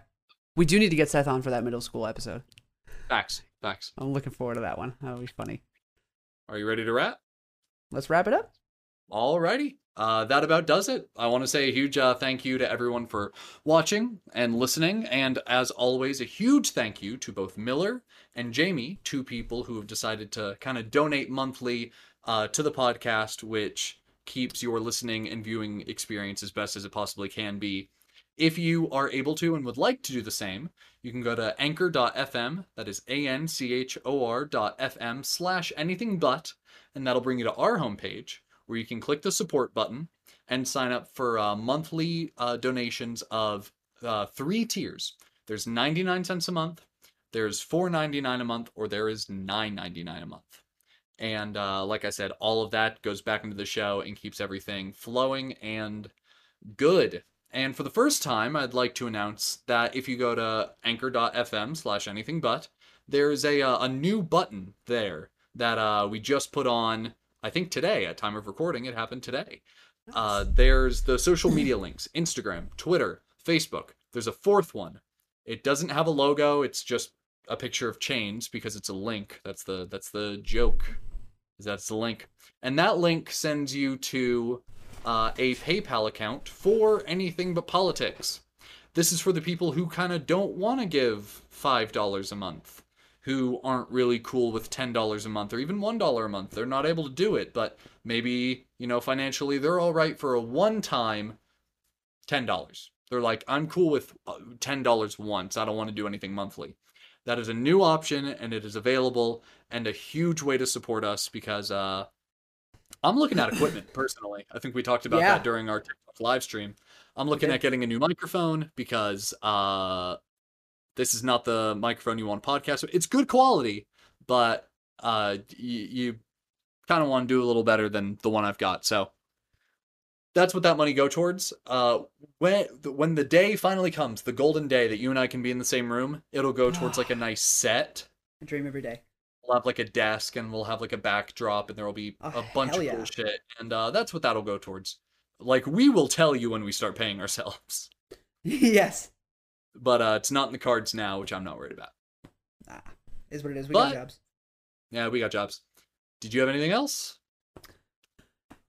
[SPEAKER 2] We do need to get Seth on for that middle school episode.
[SPEAKER 1] Facts, facts.
[SPEAKER 2] I'm looking forward to that one. That'll be funny.
[SPEAKER 1] Are you ready to wrap?
[SPEAKER 2] Let's wrap it up.
[SPEAKER 1] Alrighty. Uh, that about does it. I want to say a huge uh, thank you to everyone for watching and listening. And as always, a huge thank you to both Miller and Jamie, two people who have decided to kind of donate monthly uh, to the podcast, which keeps your listening and viewing experience as best as it possibly can be. If you are able to and would like to do the same, you can go to anchor.fm, that is A N C H O R dot FM slash anything but, and that'll bring you to our homepage where you can click the support button and sign up for uh, monthly uh, donations of uh, three tiers. There's 99 cents a month, there's 4.99 a month, or there is 9.99 a month. And uh, like I said, all of that goes back into the show and keeps everything flowing and good. And for the first time, I'd like to announce that if you go to anchor.fm slash anything but, there's a, uh, a new button there that uh, we just put on, I think today, at time of recording, it happened today. Uh, there's the social media links Instagram, Twitter, Facebook. There's a fourth one. It doesn't have a logo, it's just a picture of chains because it's a link. That's the that's the joke. That's the link. And that link sends you to uh, a PayPal account for anything but politics. This is for the people who kind of don't want to give $5 a month, who aren't really cool with $10 a month or even $1 a month. They're not able to do it, but maybe, you know, financially they're all right for a one time $10. They're like, I'm cool with uh, $10 once. I don't want to do anything monthly. That is a new option and it is available and a huge way to support us because uh, I'm looking at equipment personally. I think we talked about
[SPEAKER 2] Yeah.
[SPEAKER 1] that during our TikTok live stream. I'm looking at getting a new microphone because uh, this is not the microphone you want to podcast with. It's good quality, but uh, you, you kind of want to do a little better than the one I've got. So that's what that money go towards. Uh, when when the day finally comes, the golden day that you and I can be in the same room, it'll go towards like a nice set.
[SPEAKER 2] I dream every day.
[SPEAKER 1] We'll have like a desk and we'll have like a backdrop and there will be
[SPEAKER 2] Oh,
[SPEAKER 1] a bunch of
[SPEAKER 2] yeah.
[SPEAKER 1] cool shit. And uh, that's what that'll go towards. Like we will tell you when we start paying ourselves,
[SPEAKER 2] yes.
[SPEAKER 1] but uh, it's not in the cards now, which I'm not worried about.
[SPEAKER 2] Ah, is what it is. We
[SPEAKER 1] But-
[SPEAKER 2] got jobs.
[SPEAKER 1] Yeah, we got jobs. Did you have anything else?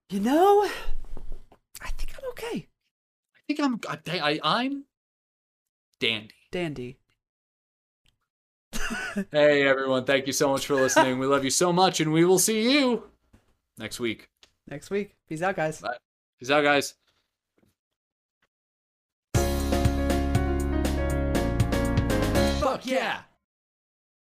[SPEAKER 2] You know, I think I'm okay.
[SPEAKER 1] I think I'm I, I I'm dandy.
[SPEAKER 2] Dandy.
[SPEAKER 1] Hey everyone, thank you so much for listening. We love you so much, and we will see you next week.
[SPEAKER 2] Next week. Peace out, guys.
[SPEAKER 1] Bye. Peace out, guys.
[SPEAKER 3] Fuck yeah!